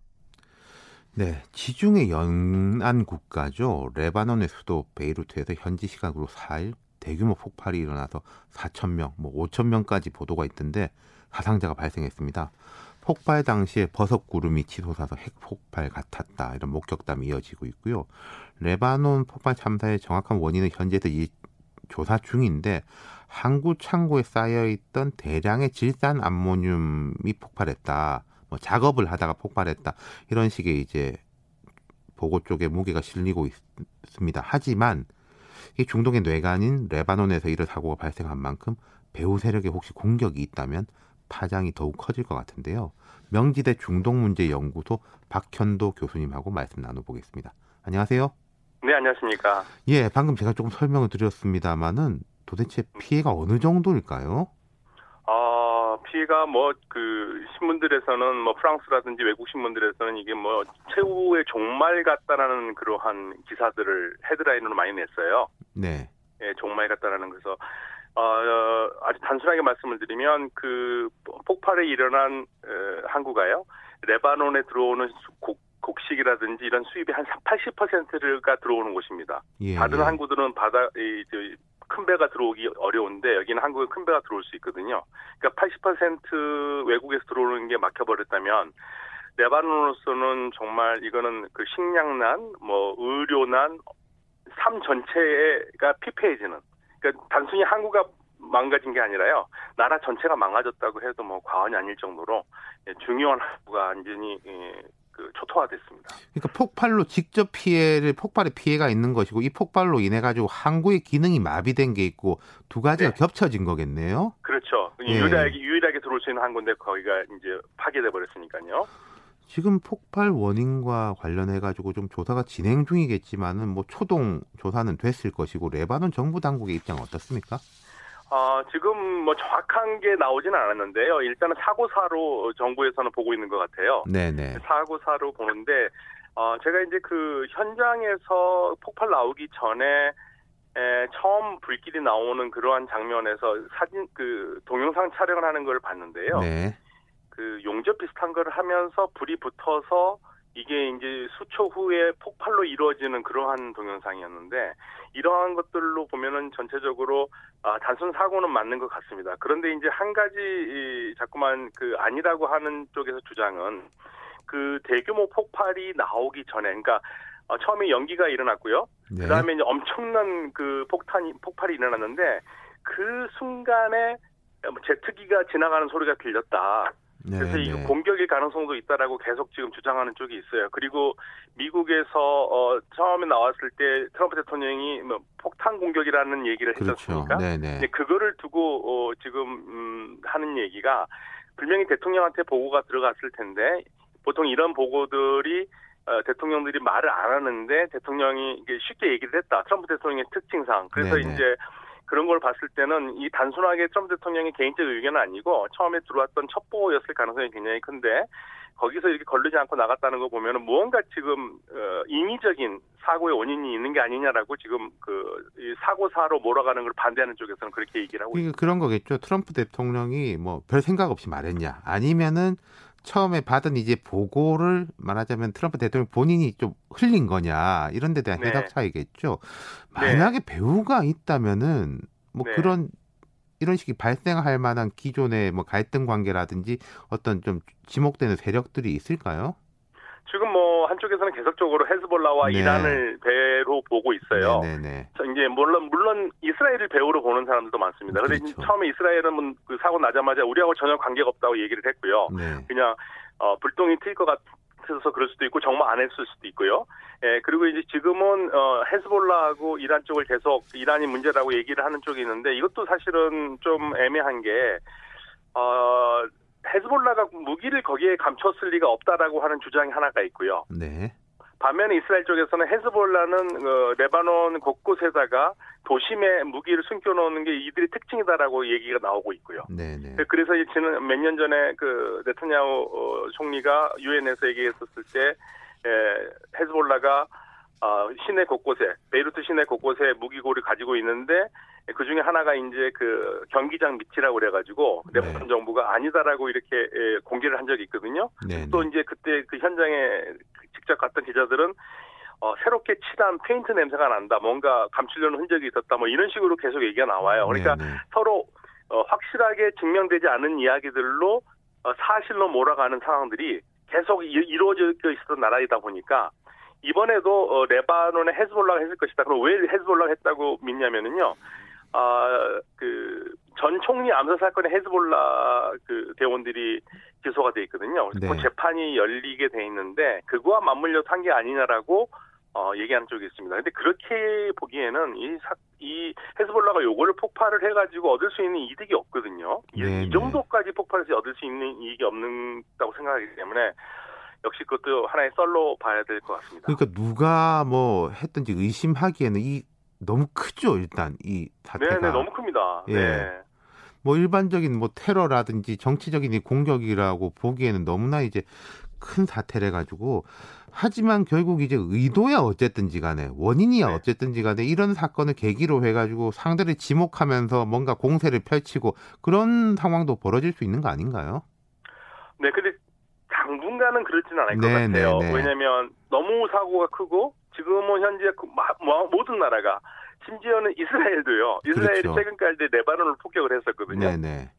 네, 지중해 연안 국가죠. 레바논의 수도 베이루트에서 현지 시간으로 4일 대규모 폭발이 일어나서 4천 명, 뭐 5천 명까지 보도가 있던데 사상자가 발생했습니다. 폭발 당시에 버섯 구름이 치솟아서 핵폭발 같았다 이런 목격담이 이어지고 있고요. 레바논 폭발 참사의 정확한 원인은 현재도 이 조사 중인데 항구 창고에 쌓여 있던 대량의 질산 암모늄이 폭발했다. 뭐 작업을 하다가 폭발했다. 이런 식의 이제 보고 쪽에 무게가 실리고 있습니다. 하지만 이 중동의 뇌관인 레바논에서 이런 사고가 발생한 만큼 배후 세력에 혹시 공격이 있다면 파장이 더욱 커질 것 같은데요. 명지대 중동문제연구소 박현도 교수님하고 말씀 나눠보겠습니다. 안녕하세요. 네, 안녕하십니까. 예, 방금 제가 조금 설명을 드렸습니다만은 도대체 피해가 어느 정도일까요? 어, 피해가 뭐 그 신문들에서는 뭐 프랑스라든지 외국 신문들에서는 이게 뭐 최후의 종말 같다라는 그러한 기사들을 헤드라인으로 많이 냈어요. 네. 예, 종말 같다라는 그래서 어, 아주 단순하게 말씀을 드리면 그 폭발에 일어난 어, 항구가요. 레바논에 들어오는 곡, 곡식이라든지 이런 수입의 한 80%가 들어오는 곳입니다. 예, 다른 예. 항구들은 바다 이, 저, 큰 배가 들어오기 어려운데 여기는 한국에 큰 배가 들어올 수 있거든요. 그러니까 80% 외국에서 들어오는 게 막혀버렸다면 레바논으로서는 정말 이거는 그 식량난, 뭐 의료난, 삶 전체가 피폐해지는. 그러니까 단순히 항구가 망가진 게 아니라요. 나라 전체가 망가졌다고 해도 뭐 과언이 아닐 정도로 예, 중요한 항구가 완전히 예, 그 초토화됐습니다. 그러니까 폭발로 직접 피해를 폭발에 피해가 있는 것이고 이 폭발로 인해 가지고 항구의 기능이 마비된 게 있고 두 가지가 겹쳐진 거겠네요. 그렇죠. 예. 유일하게 유일하게 들어올 수 있는 항구인데 거기가 이제 파괴돼 버렸으니까요. 지금 폭발 원인과 관련해 가지고 좀 조사가 진행 중이겠지만은 뭐 초동 조사는 됐을 것이고 레바논 정부 당국의 입장 은 어떻습니까? 어, 지금 뭐 정확한 게 나오지는 않았는데요. 일단은 사고사로 정부에서는 보고 있는 것 같아요. 네네. 사고사로 보는데, 어, 제가 이제 그 현장에서 폭발 나오기 전에 에, 처음 불길이 나오는 그러한 장면에서 사진, 그, 동영상 촬영을 하는 걸 봤는데요. 네. 그 용접 비슷한 걸 하면서 불이 붙어서 이게 이제 수초 후에 폭발로 이루어지는 그러한 동영상이었는데 이러한 것들로 보면은 전체적으로 아, 단순 사고는 맞는 것 같습니다. 그런데 이제 한 가지 이, 자꾸만 그 아니라고 하는 쪽에서 주장은 그 대규모 폭발이 나오기 전에, 그러니까 어, 처음에 연기가 일어났고요. 네. 그다음에 이제 엄청난 그 폭탄이 폭발이 일어났는데 그 순간에 제트기가 지나가는 소리가 들렸다. 네, 그래서 네. 이거 공격일 가능성도 있다라고 계속 지금 주장하는 쪽이 있어요. 그리고 미국에서 어, 처음에 나왔을 때 트럼프 대통령이 뭐 폭탄 공격이라는 얘기를 그렇죠. 했었습니까? 네네. 근데 그거를 두고 어, 지금 음, 하는 얘기가 분명히 대통령한테 보고가 들어갔을 텐데 보통 이런 보고들이 어, 대통령들이 말을 안 하는데 대통령이 쉽게 얘기를 했다. 트럼프 대통령의 특징상. 그래서 네네. 이제 그런 걸 봤을 때는 이 단순하게 트럼프 대통령의 개인적 의견은 아니고 처음에 들어왔던 첩보였을 가능성이 굉장히 큰데 거기서 이렇게 걸르지 않고 나갔다는 거 보면은 무언가 지금 어, 인위적인 사고의 원인이 있는 게 아니냐라고 지금 그이 사고사로 몰아가는 걸 반대하는 쪽에서는 그렇게 얘기를 하고 그러니까 그런 거겠죠. 트럼프 대통령이 뭐 별 생각 없이 말했냐, 아니면은 처음에 받은 이제 보고를 말하자면 트럼프 대통령 본인이 좀 흘린 거냐 이런 데 대한 네. 해석 차이겠죠. 만약에 배우가 있다면은 뭐 네. 그런 이런 식이 발생할 만한 기존의 뭐 갈등 관계라든지 어떤 좀 지목되는 세력들이 있을까요? 지금 뭐 한쪽에서는 계속적으로 헤즈볼라와 네. 이란을 배로 보고 있어요. 네네네. 자, 이제 물론 물론 이스라엘을 배우로 보는 사람들도 많습니다. 근데 그렇죠. 처음에 이스라엘은 뭐그 사고 나자마자 우리하고 전혀 관계가 없다고 얘기를 했고요. 네. 그냥 어, 불똥이 튈 것 같아서 그럴 수도 있고 정말 안 했을 수도 있고요. 예, 그리고 이제 지금은 어, 헤즈볼라하고 이란 쪽을 계속 이란이 문제라고 얘기를 하는 쪽이 있는데 이것도 사실은 좀 애매한 게 어, 헤즈볼라가 무기를 거기에 감췄을 리가 없다라고 하는 주장이 하나가 있고요. 네. 반면에 이스라엘 쪽에서는 헤즈볼라는 어, 레바논 곳곳에다가 도심에 무기를 숨겨놓는 게 이들의 특징이다라고 얘기가 나오고 있고요. 네네. 그래서 이제 지난 몇 년 전에 그 네타냐후 어, 총리가 유엔에서 얘기했었을 때 에, 헤즈볼라가 어, 시내 곳곳에 베이루트 시내 곳곳에 무기고를 가지고 있는데 그 중에 하나가 이제 그 경기장 밑이라고 그래가지고 네. 레바논 정부가 아니다라고 이렇게 에, 공개를 한 적이 있거든요. 네. 또 이제 그때 그 현장에 직접 갔던 기자들은 어, 새롭게 칠한 페인트 냄새가 난다. 뭔가 감추려는 흔적이 있었다. 뭐 이런 식으로 계속 얘기가 나와요. 그러니까 네네. 서로 어, 확실하게 증명되지 않은 이야기들로 어, 사실로 몰아가는 상황들이 계속 이, 이루어져 있었던 나라이다 보니까 이번에도 어, 레바논에 헤즈볼라가 했을 것이다. 그럼 왜 헤즈볼라가 했다고 믿냐면은요. 아, 그, 전 총리 암살 사건에 헤즈볼라 그 대원들이 기소가 돼 있거든요. 그래서 네. 그 재판이 열리게 돼 있는데 그거와 맞물려서 한게 아니냐라고 어, 얘기하는 쪽이 있습니다. 근데 그렇게 보기에는 이, 사, 이 헤즈볼라가 요거를 폭발을 해가지고 얻을 수 있는 이득이 없거든요. 이, 네, 이 네. 정도까지 폭발해서 얻을 수 있는 이익이 없는다고 생각하기 때문에 역시 그것도 하나의 썰로 봐야 될 것 같습니다. 그러니까 누가 뭐 했든지 의심하기에는 이 너무 크죠 일단 이 사태가. 네네 너무 큽니다. 예. 네. 뭐 일반적인 뭐 테러라든지 정치적인 이 공격이라고 보기에는 너무나 이제 큰 사태래 가지고 하지만 결국 이제 의도야 어쨌든지 간에 원인이야 네. 어쨌든지 간에 이런 사건을 계기로 해 가지고 상대를 지목하면서 뭔가 공세를 펼치고 그런 상황도 벌어질 수 있는 거 아닌가요? 네, 근데 당분간은 그렇지는 않을 것 네, 같아요. 네, 네. 왜냐하면 너무 사고가 크고 지금은 현재 그 마- 모- 모든 나라가 심지어는 이스라엘도요. 이스라엘이 그렇죠. 최근까지 레바논을 폭격을 했었거든요. 네, 네.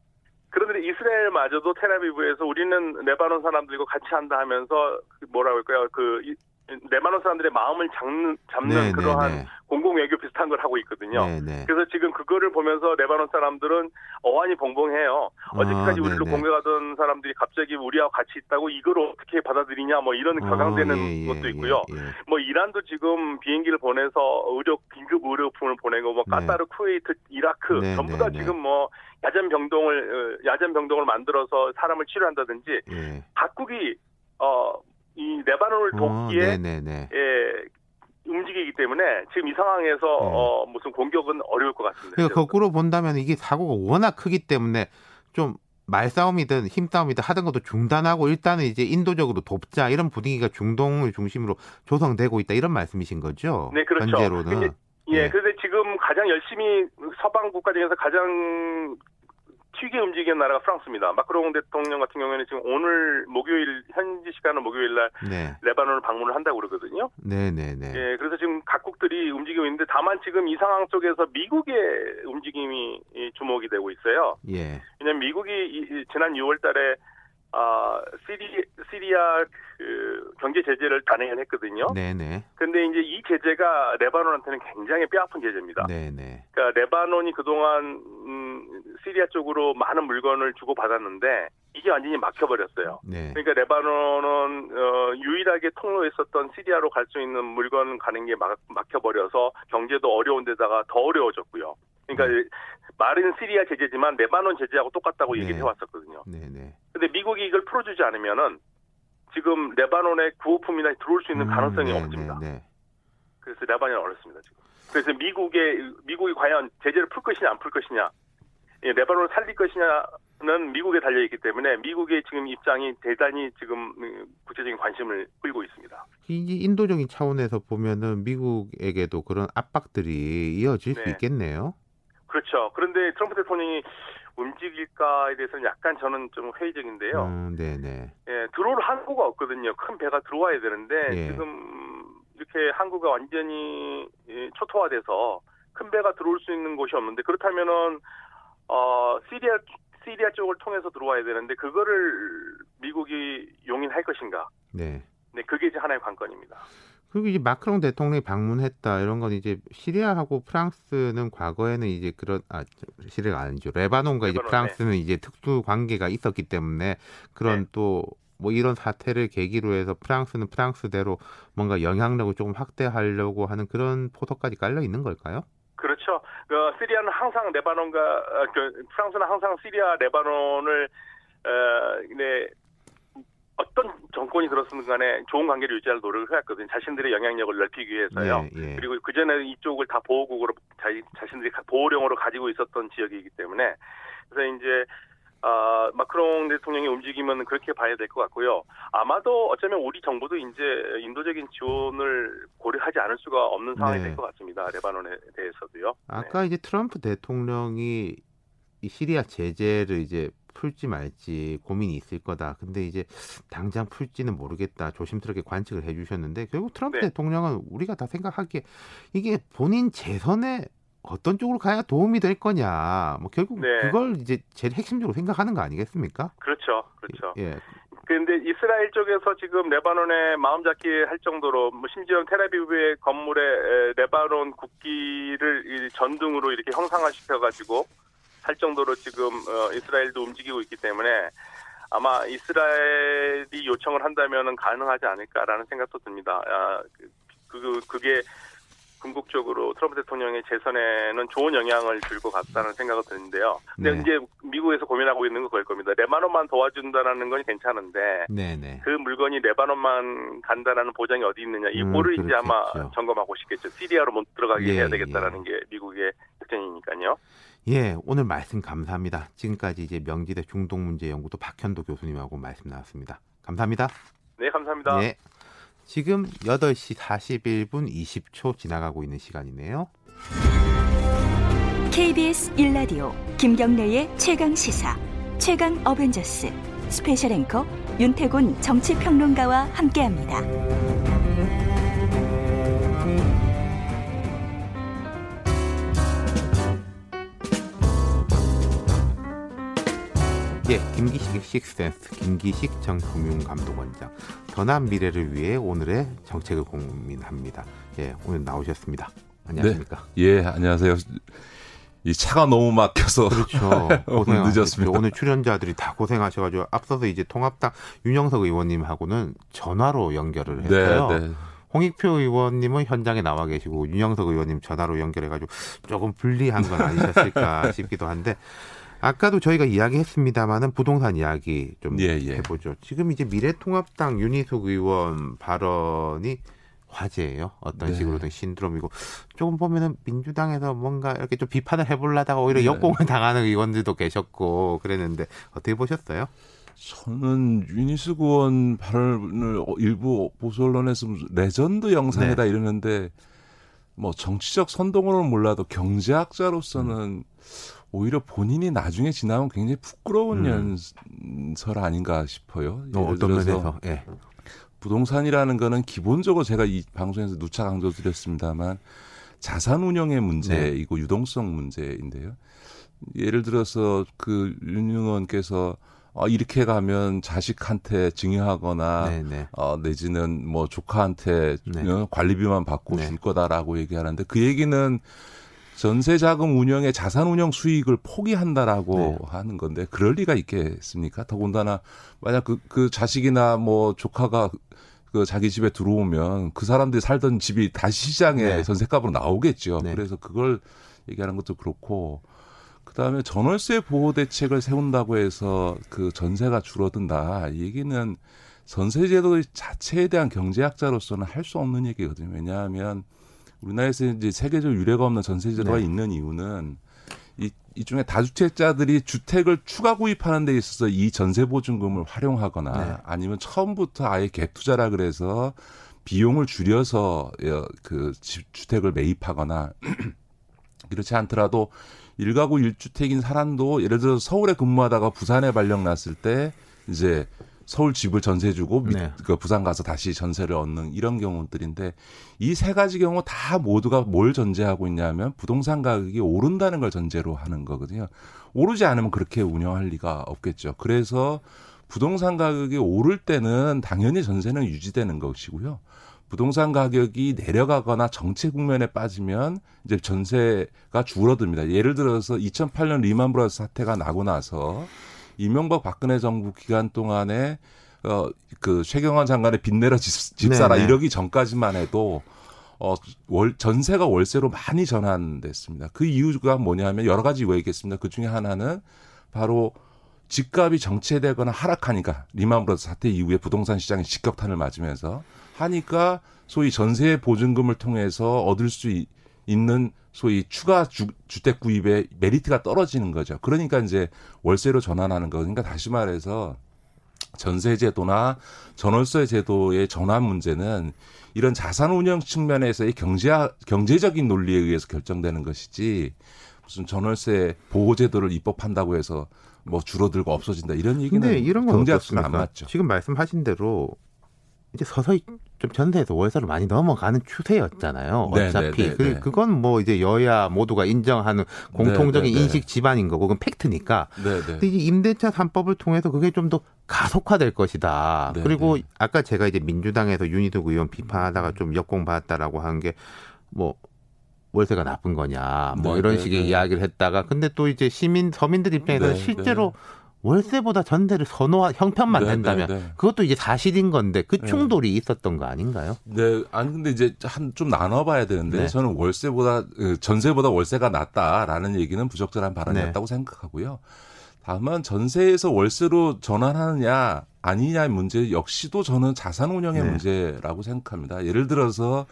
그런데 이스라엘마저도 텔아비브에서 우리는 레바논 사람들과 같이 한다 하면서 그 뭐라 그럴까요? 그 이- 레바논 사람들의 마음을 잡는, 잡는 네, 그러한 네, 네. 공공 외교 비슷한 걸 하고 있거든요. 네, 네. 그래서 지금 그거를 보면서 레바논 사람들은 어안이 봉봉해요. 어제까지 아, 우리를. 공격하던 사람들이 갑자기 우리하고 같이 있다고 이걸 어떻게 받아들이냐 뭐 이런 격앙되는 어, 예, 예, 것도 예, 있고요. 예. 뭐 이란도 지금 비행기를 보내서 의료 긴급 의료품을 보내고 뭐 네. 카타르, 쿠웨이트, 이라크 네, 전부 다 네, 지금 뭐 야전 병동을 어, 야전 병동을 만들어서 사람을 치료한다든지 예. 각국이 어 이 레바논을 어, 돕기에 네, 네, 네. 예, 움직이기 때문에 지금 이 상황에서 어, 무슨 공격은 어려울 것 같습니다. 그러니까 거꾸로 본다면 이게 사고가 워낙 크기 때문에 좀 말싸움이든 힘싸움이든 하던 것도 중단하고 일단은 이제 인도적으로 돕자 이런 분위기가 중동을 중심으로 조성되고 있다 이런 말씀이신 거죠? 네, 그렇죠. 현재로는. 근데, 예, 네. 그런데 지금 가장 열심히 서방 국가 중에서 가장 튀게 움직이는 나라가 프랑스입니다. 마크롱 대통령 같은 경우에는 지금 오늘 목요일 현지 시간은 목요일 날 네. 레바논을 방문을 한다고 그러거든요. 네, 네, 네. 예, 그래서 지금 각국들이 움직이고 있는데 다만 지금 이 상황 속에서 미국의 움직임이 이 주목이 되고 있어요. 예. 왜냐하면 미국이 이 지난 6월 달에 아 시리 시리아 그 경제 제재를 단행을 했거든요. 네네. 근데 이제 이 제재가 레바논한테는 굉장히 뼈아픈 제재입니다. 네네. 그러니까 레바논이 그동안 음, 시리아 쪽으로 많은 물건을 주고 받았는데 이게 완전히 막혀버렸어요. 네. 그러니까 레바논은 어, 유일하게 통로했었던 시리아로 갈 수 있는 물건 가는 게 막, 막혀버려서 경제도 어려운 데다가 더 어려워졌고요. 그러니까 말은 시리아 제재지만 레바논 제재하고 똑같다고 네. 얘기를 해왔었거든요. 네네. 근데 미국이 이걸 풀어주지 않으면은 지금 레바논에 구호품이나 들어올 수 있는 가능성이 네, 없습니다. 네, 네. 그래서 레바논이 어렵습니다 지금. 그래서 미국의 미국이 과연 제재를 풀 것이냐 안 풀 것이냐, 예, 레바논을 살릴 것이냐는 미국에 달려 있기 때문에 미국의 지금 입장이 대단히 지금 음, 구체적인 관심을 끌고 있습니다. 이제 인도적인 차원에서 보면은 미국에게도 그런 압박들이 이어질 수 네. 있겠네요. 그렇죠. 그런데 트럼프 대통령이 움직일까에 대해서는 약간 저는 좀 회의적인데요. 음, 네네. 예, 들어올 항구가 없거든요. 큰 배가 들어와야 되는데 예. 지금 이렇게 항구가 완전히 예, 초토화돼서 큰 배가 들어올 수 있는 곳이 없는데 그렇다면은 어 시리아 시리아 쪽을 통해서 들어와야 되는데 그거를 미국이 용인할 것인가? 네. 네, 그게 이제 하나의 관건입니다. 그리고 이제 마크롱 대통령이 방문했다 이런 건 이제 시리아하고 프랑스는 과거에는 이제 그런 아 저, 시리아가 아니죠 레바논과 이제 레바논, 프랑스는 이제 특수 관계가 있었기 때문에 그런 네. 또뭐 이런 사태를 계기로 해서 프랑스는 프랑스대로 뭔가 영향력을 조금 확대하려고 하는 그런 포석까지 깔려 있는 걸까요? 그렇죠. 그 시리아는 항상 레바논과 어, 그 프랑스는 항상 시리아 레바논을 어, 네, 어떤 정권이 들었든 간에 좋은 관계를 유지할 노력을 해왔거든요. 자신들의 영향력을 넓히기 위해서요. 예, 예. 그리고 그 전에 이쪽을 다 보호국으로 자, 자신들이 가- 보호령으로 가지고 있었던 지역이기 때문에 그래서 이제 아, 마크롱 대통령의 움직임은 그렇게 봐야 될 것 같고요. 아마도 어쩌면 우리 정부도 이제 인도적인 지원을 고려하지 않을 수가 없는 상황이 네. 될것 같습니다. 레바논에 대해서도요. 아까 이제 트럼프 대통령이 이 시리아 제재를 이제 풀지 말지 고민이 있을 거다. 근데 이제 당장 풀지는 모르겠다. 조심스럽게 관측을 해주셨는데 결국 트럼프 네. 대통령은 우리가 다 생각하기에 이게 본인 재선에 어떤 쪽으로 가야 도움이 될 거냐. 뭐 결국 네. 그걸 이제 제일 핵심적으로 생각하는 거 아니겠습니까? 그렇죠. 그렇죠. 예. 근데 이스라엘 쪽에서 지금 레바논에 마음 잡기 할 정도로 뭐 심지어 텔아비브의 건물에 에, 레바논 국기를 이 전등으로 이렇게 형상화시켜 가지고 할 정도로 지금 어, 이스라엘도 움직이고 있기 때문에 아마 이스라엘이 요청을 한다면은 가능하지 않을까라는 생각도 듭니다. 아, 그, 그 그게 궁극적으로 트럼프 대통령의 재선에는 좋은 영향을 줄것 같다는 생각이 드는데요. 근데 네. 이제 미국에서 고민하고 있는 건 그럴 겁니다. 레바논만 도와준다라는 건 괜찮은데 네네. 그 물건이 레바논만 간다라는 보장이 어디 있느냐 음, 이거를 이제 아마. 점검하고 싶겠죠. 시리아로 못 들어가게 예, 해야 되겠다라는 게 미국의 특징이니까요. 예, 오늘 말씀 감사합니다. 지금까지 이제 명지대 중동 문제 연구소 박현도 교수님하고 말씀 나눴습니다. 감사합니다. 네, 감사합니다. 예. 지금 8시 41분 20초 지나가고 있는 시간이네요. KBS 1라디오 김경래의 최강 시사 최강 어벤져스 스페셜 앵커 윤태곤 정치평론가와 함께합니다. 예, 김기식의 식센스, 김기식 전 금융감독원장. 더 나은 미래를 위해 오늘의 정책을 고민합니다. 예, 오늘 나오셨습니다. 안녕하십니까? 예, 안녕하세요. 이 차가 너무 막혀서 그렇죠. 오늘. 늦었습니다. 오늘 출연자들이 다 고생하셔가지고 앞서서 이제 통합당 윤영석 의원님하고는 전화로 연결을 해서요. 네, 네. 홍익표 의원님은 현장에 나와 계시고 윤영석 의원님 전화로 연결해가지고 조금 불리한 건 아니셨을까 싶기도 한데 아까도 저희가 이야기했습니다마는 부동산 이야기 좀 예, 예. 해보죠. 지금 이제 미래통합당 윤희숙 의원 발언이 화제예요. 어떤 네. 식으로든 신드롬이고 조금 보면은 민주당에서 뭔가 이렇게 좀 비판을 해보려다가 오히려 네. 역공을 당하는 의원들도 계셨고 그랬는데 어떻게 보셨어요? 저는 윤희숙 의원 발언을 어, 일부 보수 언론에서 레전드 영상이다 네. 이러는데 뭐 정치적 선동으로는 몰라도 경제학자로서는 음. 오히려 본인이 나중에 지나면 굉장히 부끄러운 음. 연설 아닌가 싶어요. 어, 어떤 면에서? 예. 부동산이라는 거는 기본적으로 제가 이 방송에서 누차 강조드렸습니다만 자산 운영의 문제이고 네. 유동성 문제인데요. 예를 들어서 그 윤 의원께서 어, 이렇게 가면 자식한테 증여하거나 네네. 어, 내지는 뭐 조카한테 네. 어, 관리비만 받고 네. 줄 거다라고 얘기하는데 그 얘기는 전세 자금 운영의 자산 운영 수익을 포기한다라고 네. 하는 건데 그럴 리가 있겠습니까? 더군다나 만약 그, 그 자식이나 뭐 조카가 그 자기 집에 들어오면 그 사람들이 살던 집이 다시 시장에 네. 전세값으로 나오겠죠. 네. 그래서 그걸 얘기하는 것도 그렇고 그다음에 전월세 보호 대책을 세운다고 해서 그 전세가 줄어든다. 이 얘기는 전세제도 자체에 대한 경제학자로서는 할 수 없는 얘기거든요. 왜냐하면 우리나라에서 이제 세계적 유례가 없는 전세 제도가 네. 있는 이유는 이, 이 중에 다주택자들이 주택을 추가 구입하는 데 있어서 이 전세 보증금을 활용하거나 네. 아니면 처음부터 아예 갭 투자라 그래서 비용을 줄여서 어, 그 집- 주택을 매입하거나 그렇지 않더라도 일가구 일주택인 사람도 예를 들어서 서울에 근무하다가 부산에 발령 났을 때 이제 서울 집을 전세 주고 밑- 네. 그 부산 가서 다시 전세를 얻는 이런 경우들인데 이 세 가지 경우 다 모두가 뭘 전제하고 있냐면 부동산 가격이 오른다는 걸 전제로 하는 거거든요. 오르지 않으면 그렇게 운영할 리가 없겠죠. 그래서 부동산 가격이 오를 때는 당연히 전세는 유지되는 것이고요. 부동산 가격이 내려가거나 정체 국면에 빠지면 이제 전세가 줄어듭니다. 예를 들어서 2008년 리만 브라더스 사태가 나고 나서 이명박 박근혜 정부 기간 동안에 어 그 최경환 장관의 빚내라 집, 집 사라 네네. 이러기 전까지만 해도 어 월 전세가 월세로 많이 전환됐습니다. 그 이유가 뭐냐면 여러 가지 이유가 있겠습니다. 그 중에 하나는 바로 집값이 정체되거나 하락하니까 리만 브라더스 사태 이후에 부동산 시장이 직격탄을 맞으면서 하니까 소위 전세 보증금을 통해서 얻을 수 있- 있는 소위 추가 주, 주택 구입의 메리트가 떨어지는 거죠. 그러니까 이제 월세로 전환하는 거. 그러니까 다시 말해서 전세 제도나 전월세 제도의 전환 문제는 이런 자산 운영 측면에서의 경제 경제적인 논리에 의해서 결정되는 것이지 무슨 전월세 보호 제도를 입법한다고 해서 뭐 줄어들고 없어진다 이런 얘기는 근데 이런 건 경제학수는 안? 맞죠. 지금 말씀하신 대로 이제 서서히 좀 전세에서 월세로 많이 넘어가는 추세였잖아요. 네, 어차피 네, 네, 그, 네. 그건 뭐 이제 여야 모두가 인정하는 공통적인 네, 네. 인식 지반인 거고 그건 팩트니까. 네, 네. 근데 이제 임대차 3법을 통해서 그게 좀 더 가속화될 것이다. 네, 그리고 네. 아까 제가 이제 민주당에서 윤희득 의원 비판하다가 좀 역공받았다라고 한 게 뭐 월세가 나쁜 거냐 뭐 네, 이런 네, 식의 네. 이야기를 했다가 근데 또 이제 시민 서민들 입장에서는 네, 실제로 월세보다 전세를 선호한 형편만 네, 된다면 네, 네. 그것도 이제 사실인 건데 그 네. 충돌이 있었던 거 아닌가요? 네, 아니 근데 이제 한 좀 나눠봐야 되는데 네. 저는 월세보다 그 전세보다 월세가 낫다라는 얘기는 부적절한 발언이었다고 생각하고요. 다만 전세에서 월세로 전환하느냐 아니냐의 문제 역시도 저는 자산 운영의 네. 문제라고 생각합니다. 예를 들어서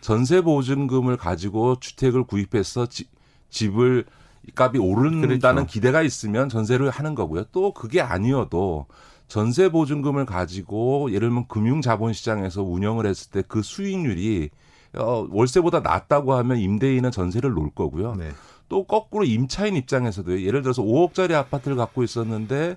전세 보증금을 가지고 주택을 구입해서 지- 집을 값이 오른다는 그렇죠. 기대가 있으면 전세를 하는 거고요. 또 그게 아니어도 전세 보증금을 가지고 예를 들면 금융 자본 시장에서 운영을 했을 때 그 수익률이 어 월세보다 낮다고 하면 임대인은 전세를 놓을 거고요. 네. 또 거꾸로 임차인 입장에서도 예를 들어서 5억짜리 아파트를 갖고 있었는데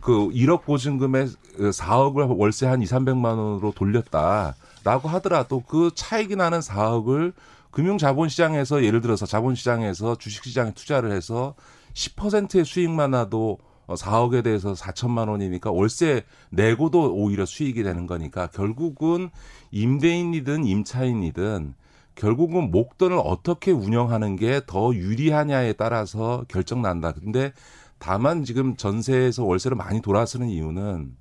그 1억 보증금에 4억을 월세 한 2, 300만 원으로 돌렸다라고 하더라도 그 차익이 나는 4억을 금융 자본 시장에서 예를 들어서 자본 시장에서 주식 시장에 투자를 해서 10%의 수익만 나도 4억에 대해서 4천만 원이니까 월세 내고도 오히려 수익이 되는 거니까 결국은 임대인이든 임차인이든 결국은 목돈을 어떻게 운영하는 게 더 유리하냐에 따라서 결정 난다. 근데 다만 지금 전세에서 월세를 많이 돌아서는 이유는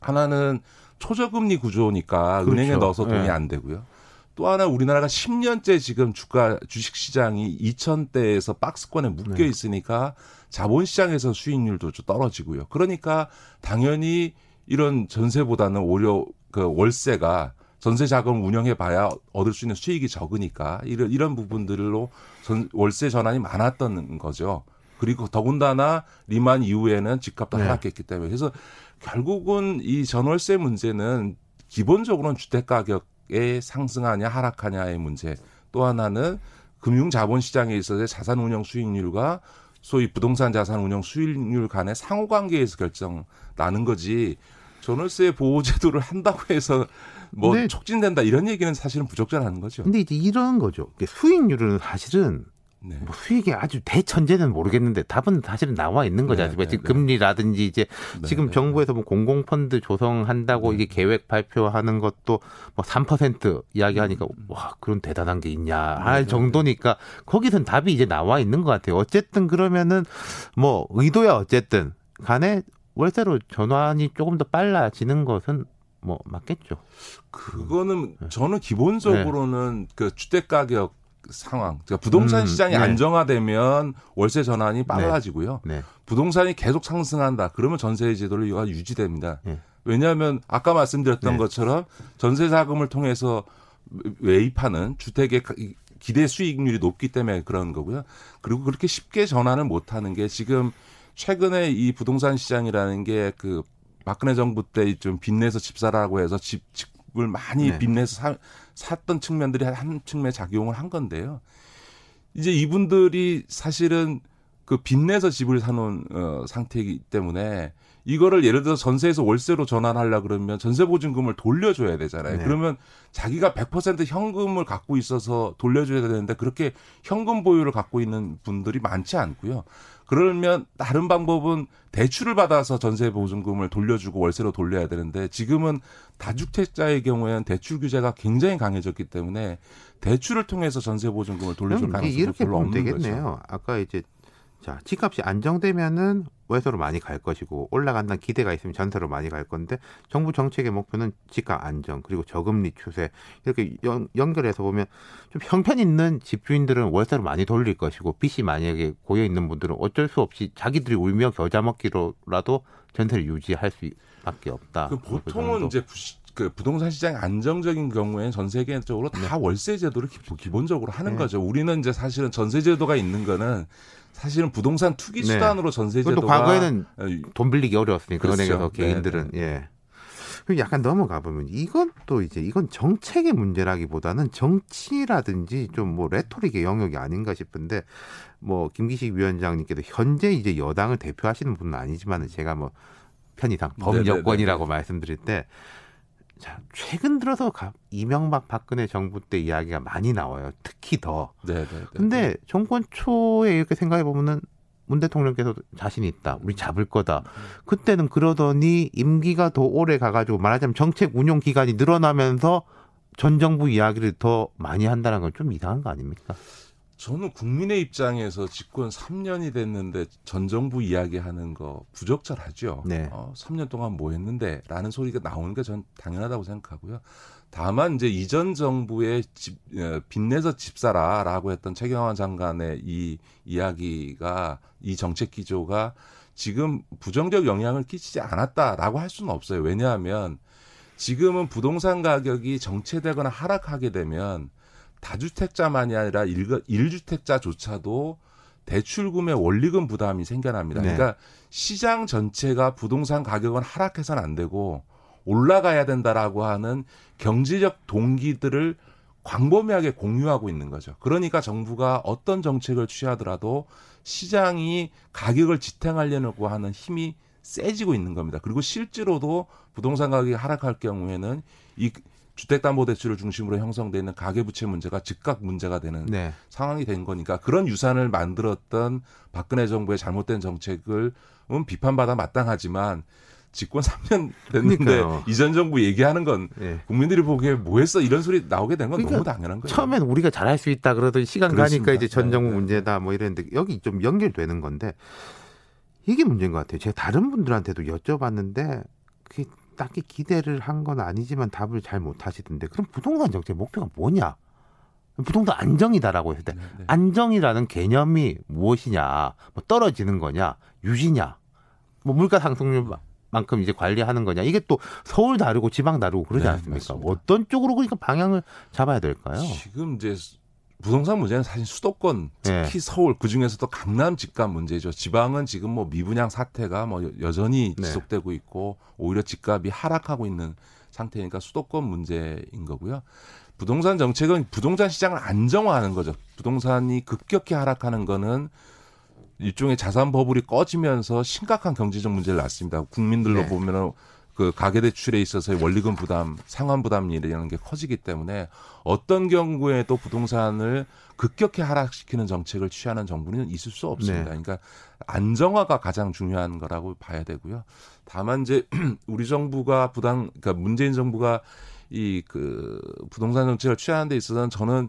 하나는 초저금리 구조니까 그렇죠. 은행에 넣어서 돈이 네. 안 되고요. 또 하나 우리나라가 10년째 지금 주가 주식 시장이 2천대에서 박스권에 묶여 네. 있으니까 자본 시장에서 수익률도 좀 떨어지고요. 그러니까 당연히 이런 전세보다는 오히려 그 월세가 전세 자금 운영해 봐야 얻을 수 있는 수익이 적으니까 이런 이런 부분들로 전, 월세 전환이 많았던 거죠. 그리고 더군다나 리만 이후에는 집값도 네. 하락했기 때문에 그래서 결국은 이 전월세 문제는 기본적으로는 주택 가격 의 상승하냐 하락하냐의 문제. 또 하나는 금융 자본 시장에 있어서의 자산 운영 수익률과 소위 부동산 자산 운영 수익률 간의 상호 관계에서 결정 나는 거지. 전월세 보호 제도를 한다고 해서 뭐 근데- 촉진된다 이런 얘기는 사실은 부적절한 거죠. 근데 이제 이런 거죠. 수익률은 사실은 네. 뭐 수익이 아주 대천재는 모르겠는데 답은 사실은 나와 있는 거지 네, 않습니까? 네, 지금 네. 금리라든지 이제 네, 지금 네. 정부에서 뭐 공공펀드 조성한다고 이게 계획 발표하는 것도 뭐 3% 이야기하니까 와 그런 대단한 게 있냐 할 음. 네, 정도니까 거기선 답이 이제 나와 있는 것 같아요. 어쨌든 그러면은 뭐 의도야 어쨌든 간에 월세로 전환이 조금 더 빨라지는 것은 뭐 맞겠죠. 그거는 네. 저는 기본적으로는 그 주택 가격 상황, 그러니까 부동산 음, 시장이 네. 안정화되면 월세 전환이 빨라지고요. 네. 부동산이 계속 상승한다. 그러면 전세 제도가 유지됩니다. 네. 왜냐하면 아까 말씀드렸던 네. 것처럼 전세 자금을 통해서 매입하는 주택의 기대 수익률이 높기 때문에 그런 거고요. 그리고 그렇게 쉽게 전환을 못 하는 게 지금 최근에 이 부동산 시장이라는 게 그 박근혜 정부 때 좀 빚내서 집 사라고 해서 집 집을 많이 네. 빚내서 사, 샀던 측면들이 한 측면에 작용을 한 건데요. 이제 이분들이 사실은 그 빚내서 집을 사놓은 어, 상태이기 때문에 이거를 예를 들어 전세에서 월세로 전환하려 그러면 전세 보증금을 돌려줘야 되잖아요. 네. 그러면 자기가 100% 현금을 갖고 있어서 돌려줘야 되는데 그렇게 현금 보유를 갖고 있는 분들이 많지 않고요. 그러면 다른 방법은 대출을 받아서 전세 보증금을 돌려주고 월세로 돌려야 되는데 지금은 다주택자의 경우에는 대출 규제가 굉장히 강해졌기 때문에 대출을 통해서 전세 보증금을 돌려줄 가능성이 별로 없는 되겠네요. 거죠. 아까 이제 자 집값이 안정되면은 월세로 많이 갈 것이고 올라간다는 기대가 있으면 전세로 많이 갈 건데 정부 정책의 목표는 집값 안정 그리고 저금리 추세 이렇게 연, 연결해서 보면 좀 형편 있는 집주인들은 월세로 많이 돌릴 것이고 빚이 만약에 고여 있는 분들은 어쩔 수 없이 자기들이 울며 겨자 먹기로라도 전세를 유지할 수밖에 없다. 그뭐 보통은 정도. 이제 부, 그 부동산 시장이 안정적인 경우에는 전 세계적으로 다 월세 제도를 기, 본적으로 하는 네. 거죠. 우리는 이제 사실은 전세 제도가 있는 거는 사실은 부동산 투기 네. 수단으로 전세 그것도 제도가 과거에는 어, 돈 빌리기 어려웠으니까 그렇죠. 은행에서 네, 개인들은 예. 그리고 약간 넘어가 보면 이건 또 이제 이건 정책의 문제라기보다는 정치라든지 좀 뭐 레토릭의 영역이 아닌가 싶은데 뭐 김기식 위원장님께서 현재 이제 여당을 대표하시는 분은 아니지만 제가 뭐 편의상 범여권이라고 말씀드릴 때 자, 최근 들어서 가- 이명박 박근혜 정부 때 이야기가 많이 나와요. 특히 더. 네, 네, 네. 근데 정권 초에 이렇게 생각해 보면은 문 대통령께서 자신 있다. 우리 잡을 거다. 그때는 그러더니 임기가 더 오래 가가지고 말하자면 정책 운용 기간이 늘어나면서 전 정부 이야기를 더 많이 한다는 건 좀 이상한 거 아닙니까? 저는 국민의 입장에서 집권 3년이 됐는데 전 정부 이야기하는 거 부적절하죠. 네. 어, 3년 동안 뭐 했는데라는 소리가 나오는 게 전 당연하다고 생각하고요. 다만 이제 이전 정부의 집, 어, 빚내서 집사라라고 했던 최경환 장관의 이 이야기가 이 정책 기조가 지금 부정적 영향을 끼치지 않았다라고 할 수는 없어요. 왜냐하면 지금은 부동산 가격이 정체되거나 하락하게 되면 다주택자만이 아니라 일, 일주택자조차도 대출금의 원리금 부담이 생겨납니다. 네. 그러니까 시장 전체가 부동산 가격은 하락해서는 안 되고 올라가야 된다라고 하는 경제적 동기들을 광범위하게 공유하고 있는 거죠. 그러니까 정부가 어떤 정책을 취하더라도 시장이 가격을 지탱하려고 하는 힘이 세지고 있는 겁니다. 그리고 실제로도 부동산 가격이 하락할 경우에는 이 주택담보대출을 중심으로 형성되어 있는 가계부채 문제가 즉각 문제가 되는 네. 상황이 된 거니까 그런 유산을 만들었던 박근혜 정부의 잘못된 정책을 은 비판받아 마땅하지만 집권 3년 됐는데 그러니까요. 이전 정부 얘기하는 건 예. 국민들이 보기에 뭐 했어 이런 소리 나오게 된건 그러니까 너무 당연한 거예요. 처음엔 우리가 잘할 수 있다 그러더니 시간 그렇습니다. 가니까 이제 전 네, 정부 네, 문제다 뭐 이랬는데 여기 좀 연결되는 건데 이게 문제인 것 같아요. 제가 다른 분들한테도 여쭤봤는데 그게 딱히 기대를 한 건 아니지만 답을 잘 못하시던데 그럼 부동산 정책 목표가 뭐냐? 부동산 안정이다라고 했을 때 네, 네. 안정이라는 개념이 무엇이냐? 뭐 떨어지는 거냐? 유지냐? 뭐 물가 상승률만큼 이제 관리하는 거냐? 이게 또 서울 다르고 지방 다르고 그러지 네, 않습니까? 맞습니다. 어떤 쪽으로 그러니까 방향을 잡아야 될까요? 지금 이제 부동산 문제는 사실 수도권 특히 네. 서울 그 중에서도 강남 집값 문제죠. 지방은 지금 뭐 미분양 사태가 뭐 여- 여전히 네. 지속되고 있고 오히려 집값이 하락하고 있는 상태니까 수도권 문제인 거고요. 부동산 정책은 부동산 시장을 안정화하는 거죠. 부동산이 급격히 하락하는 거는 일종의 자산 버블이 꺼지면서 심각한 경제적 문제를 낳습니다. 국민들로 네. 보면은 그 가계 대출에 있어서의 원리금 부담, 상환 부담이라는 게 커지기 때문에 어떤 경우에도 부동산을 급격히 하락시키는 정책을 취하는 정부는 있을 수 없습니다. 네. 그러니까 안정화가 가장 중요한 거라고 봐야 되고요. 다만 이제 우리 정부가 부당 그러니까 문재인 정부가 이 그 부동산 정책을 취하는 데 있어서는 저는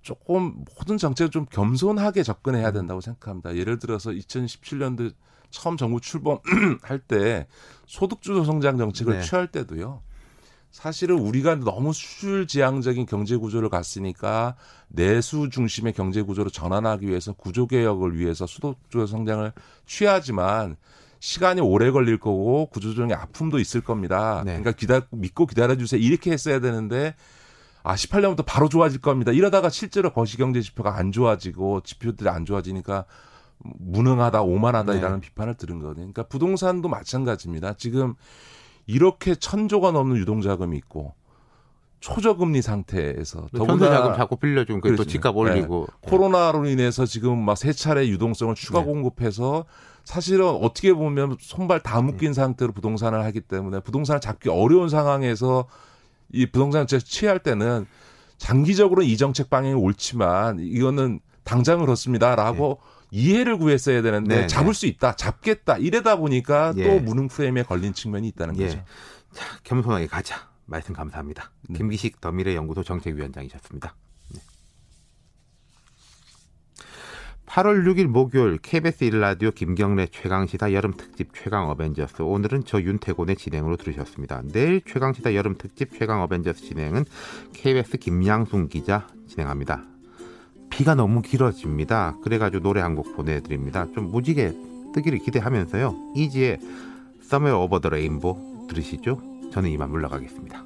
조금 모든 정책을 좀 겸손하게 접근해야 된다고 생각합니다. 예를 들어서 2017년도 처음 정부 출범할 때 소득주도 성장 정책을 네. 취할 때도요. 사실은 우리가 너무 수출 지향적인 경제 구조를 갔으니까 내수 중심의 경제 구조로 전환하기 위해서 구조 개혁을 위해서 소득주도 성장을 취하지만 시간이 오래 걸릴 거고 구조조정의 아픔도 있을 겁니다. 네. 그러니까 기다 믿고 기다려 주세요. 이렇게 했어야 되는데 아 18년부터 바로 좋아질 겁니다. 이러다가 실제로 거시경제 지표가 안 좋아지고 지표들이 안 좋아지니까 무능하다, 오만하다라는 네. 비판을 들은 거거든요. 그러니까 부동산도 마찬가지입니다. 지금 이렇게 천조가 넘는 유동자금이 있고 초저금리 상태에서 현대자금 자꾸 빌려주면 그게 또 그렇습니다. 집값 올리고 네. 코로나로 인해서 지금 막 세 차례 유동성을 추가 네. 공급해서 사실은 어떻게 보면 손발 다 묶인 상태로 부동산을 하기 때문에 부동산을 잡기 어려운 상황에서 이 부동산 정책 취할 때는 장기적으로 이 정책 방향이 옳지만 이거는 당장 그렇습니다라고 이해를 구했어야 되는데 네, 잡을 네. 수 있다, 잡겠다 이래다 보니까 예. 또 무능 프레임에 걸린 측면이 있다는 예. 거죠. 자, 겸손하게 가자. 말씀 감사합니다. 네. 김기식 더미래 연구소 정책위원장이셨습니다. 네. 8월 6일 목요일 KBS 1라디오 김경래 최강시사 여름특집 최강 어벤져스 오늘은 저 윤태곤의 진행으로 들으셨습니다. 내일 최강시사 여름특집 최강 어벤져스 진행은 KBS 김양순 기자 진행합니다. 비가 너무 길어집니다. 그래가지고 노래 한 곡 보내드립니다. 좀 무지개 뜨기를 기대하면서요. 이지의 Somewhere Over the Rainbow 들으시죠? 저는 이만 물러가겠습니다.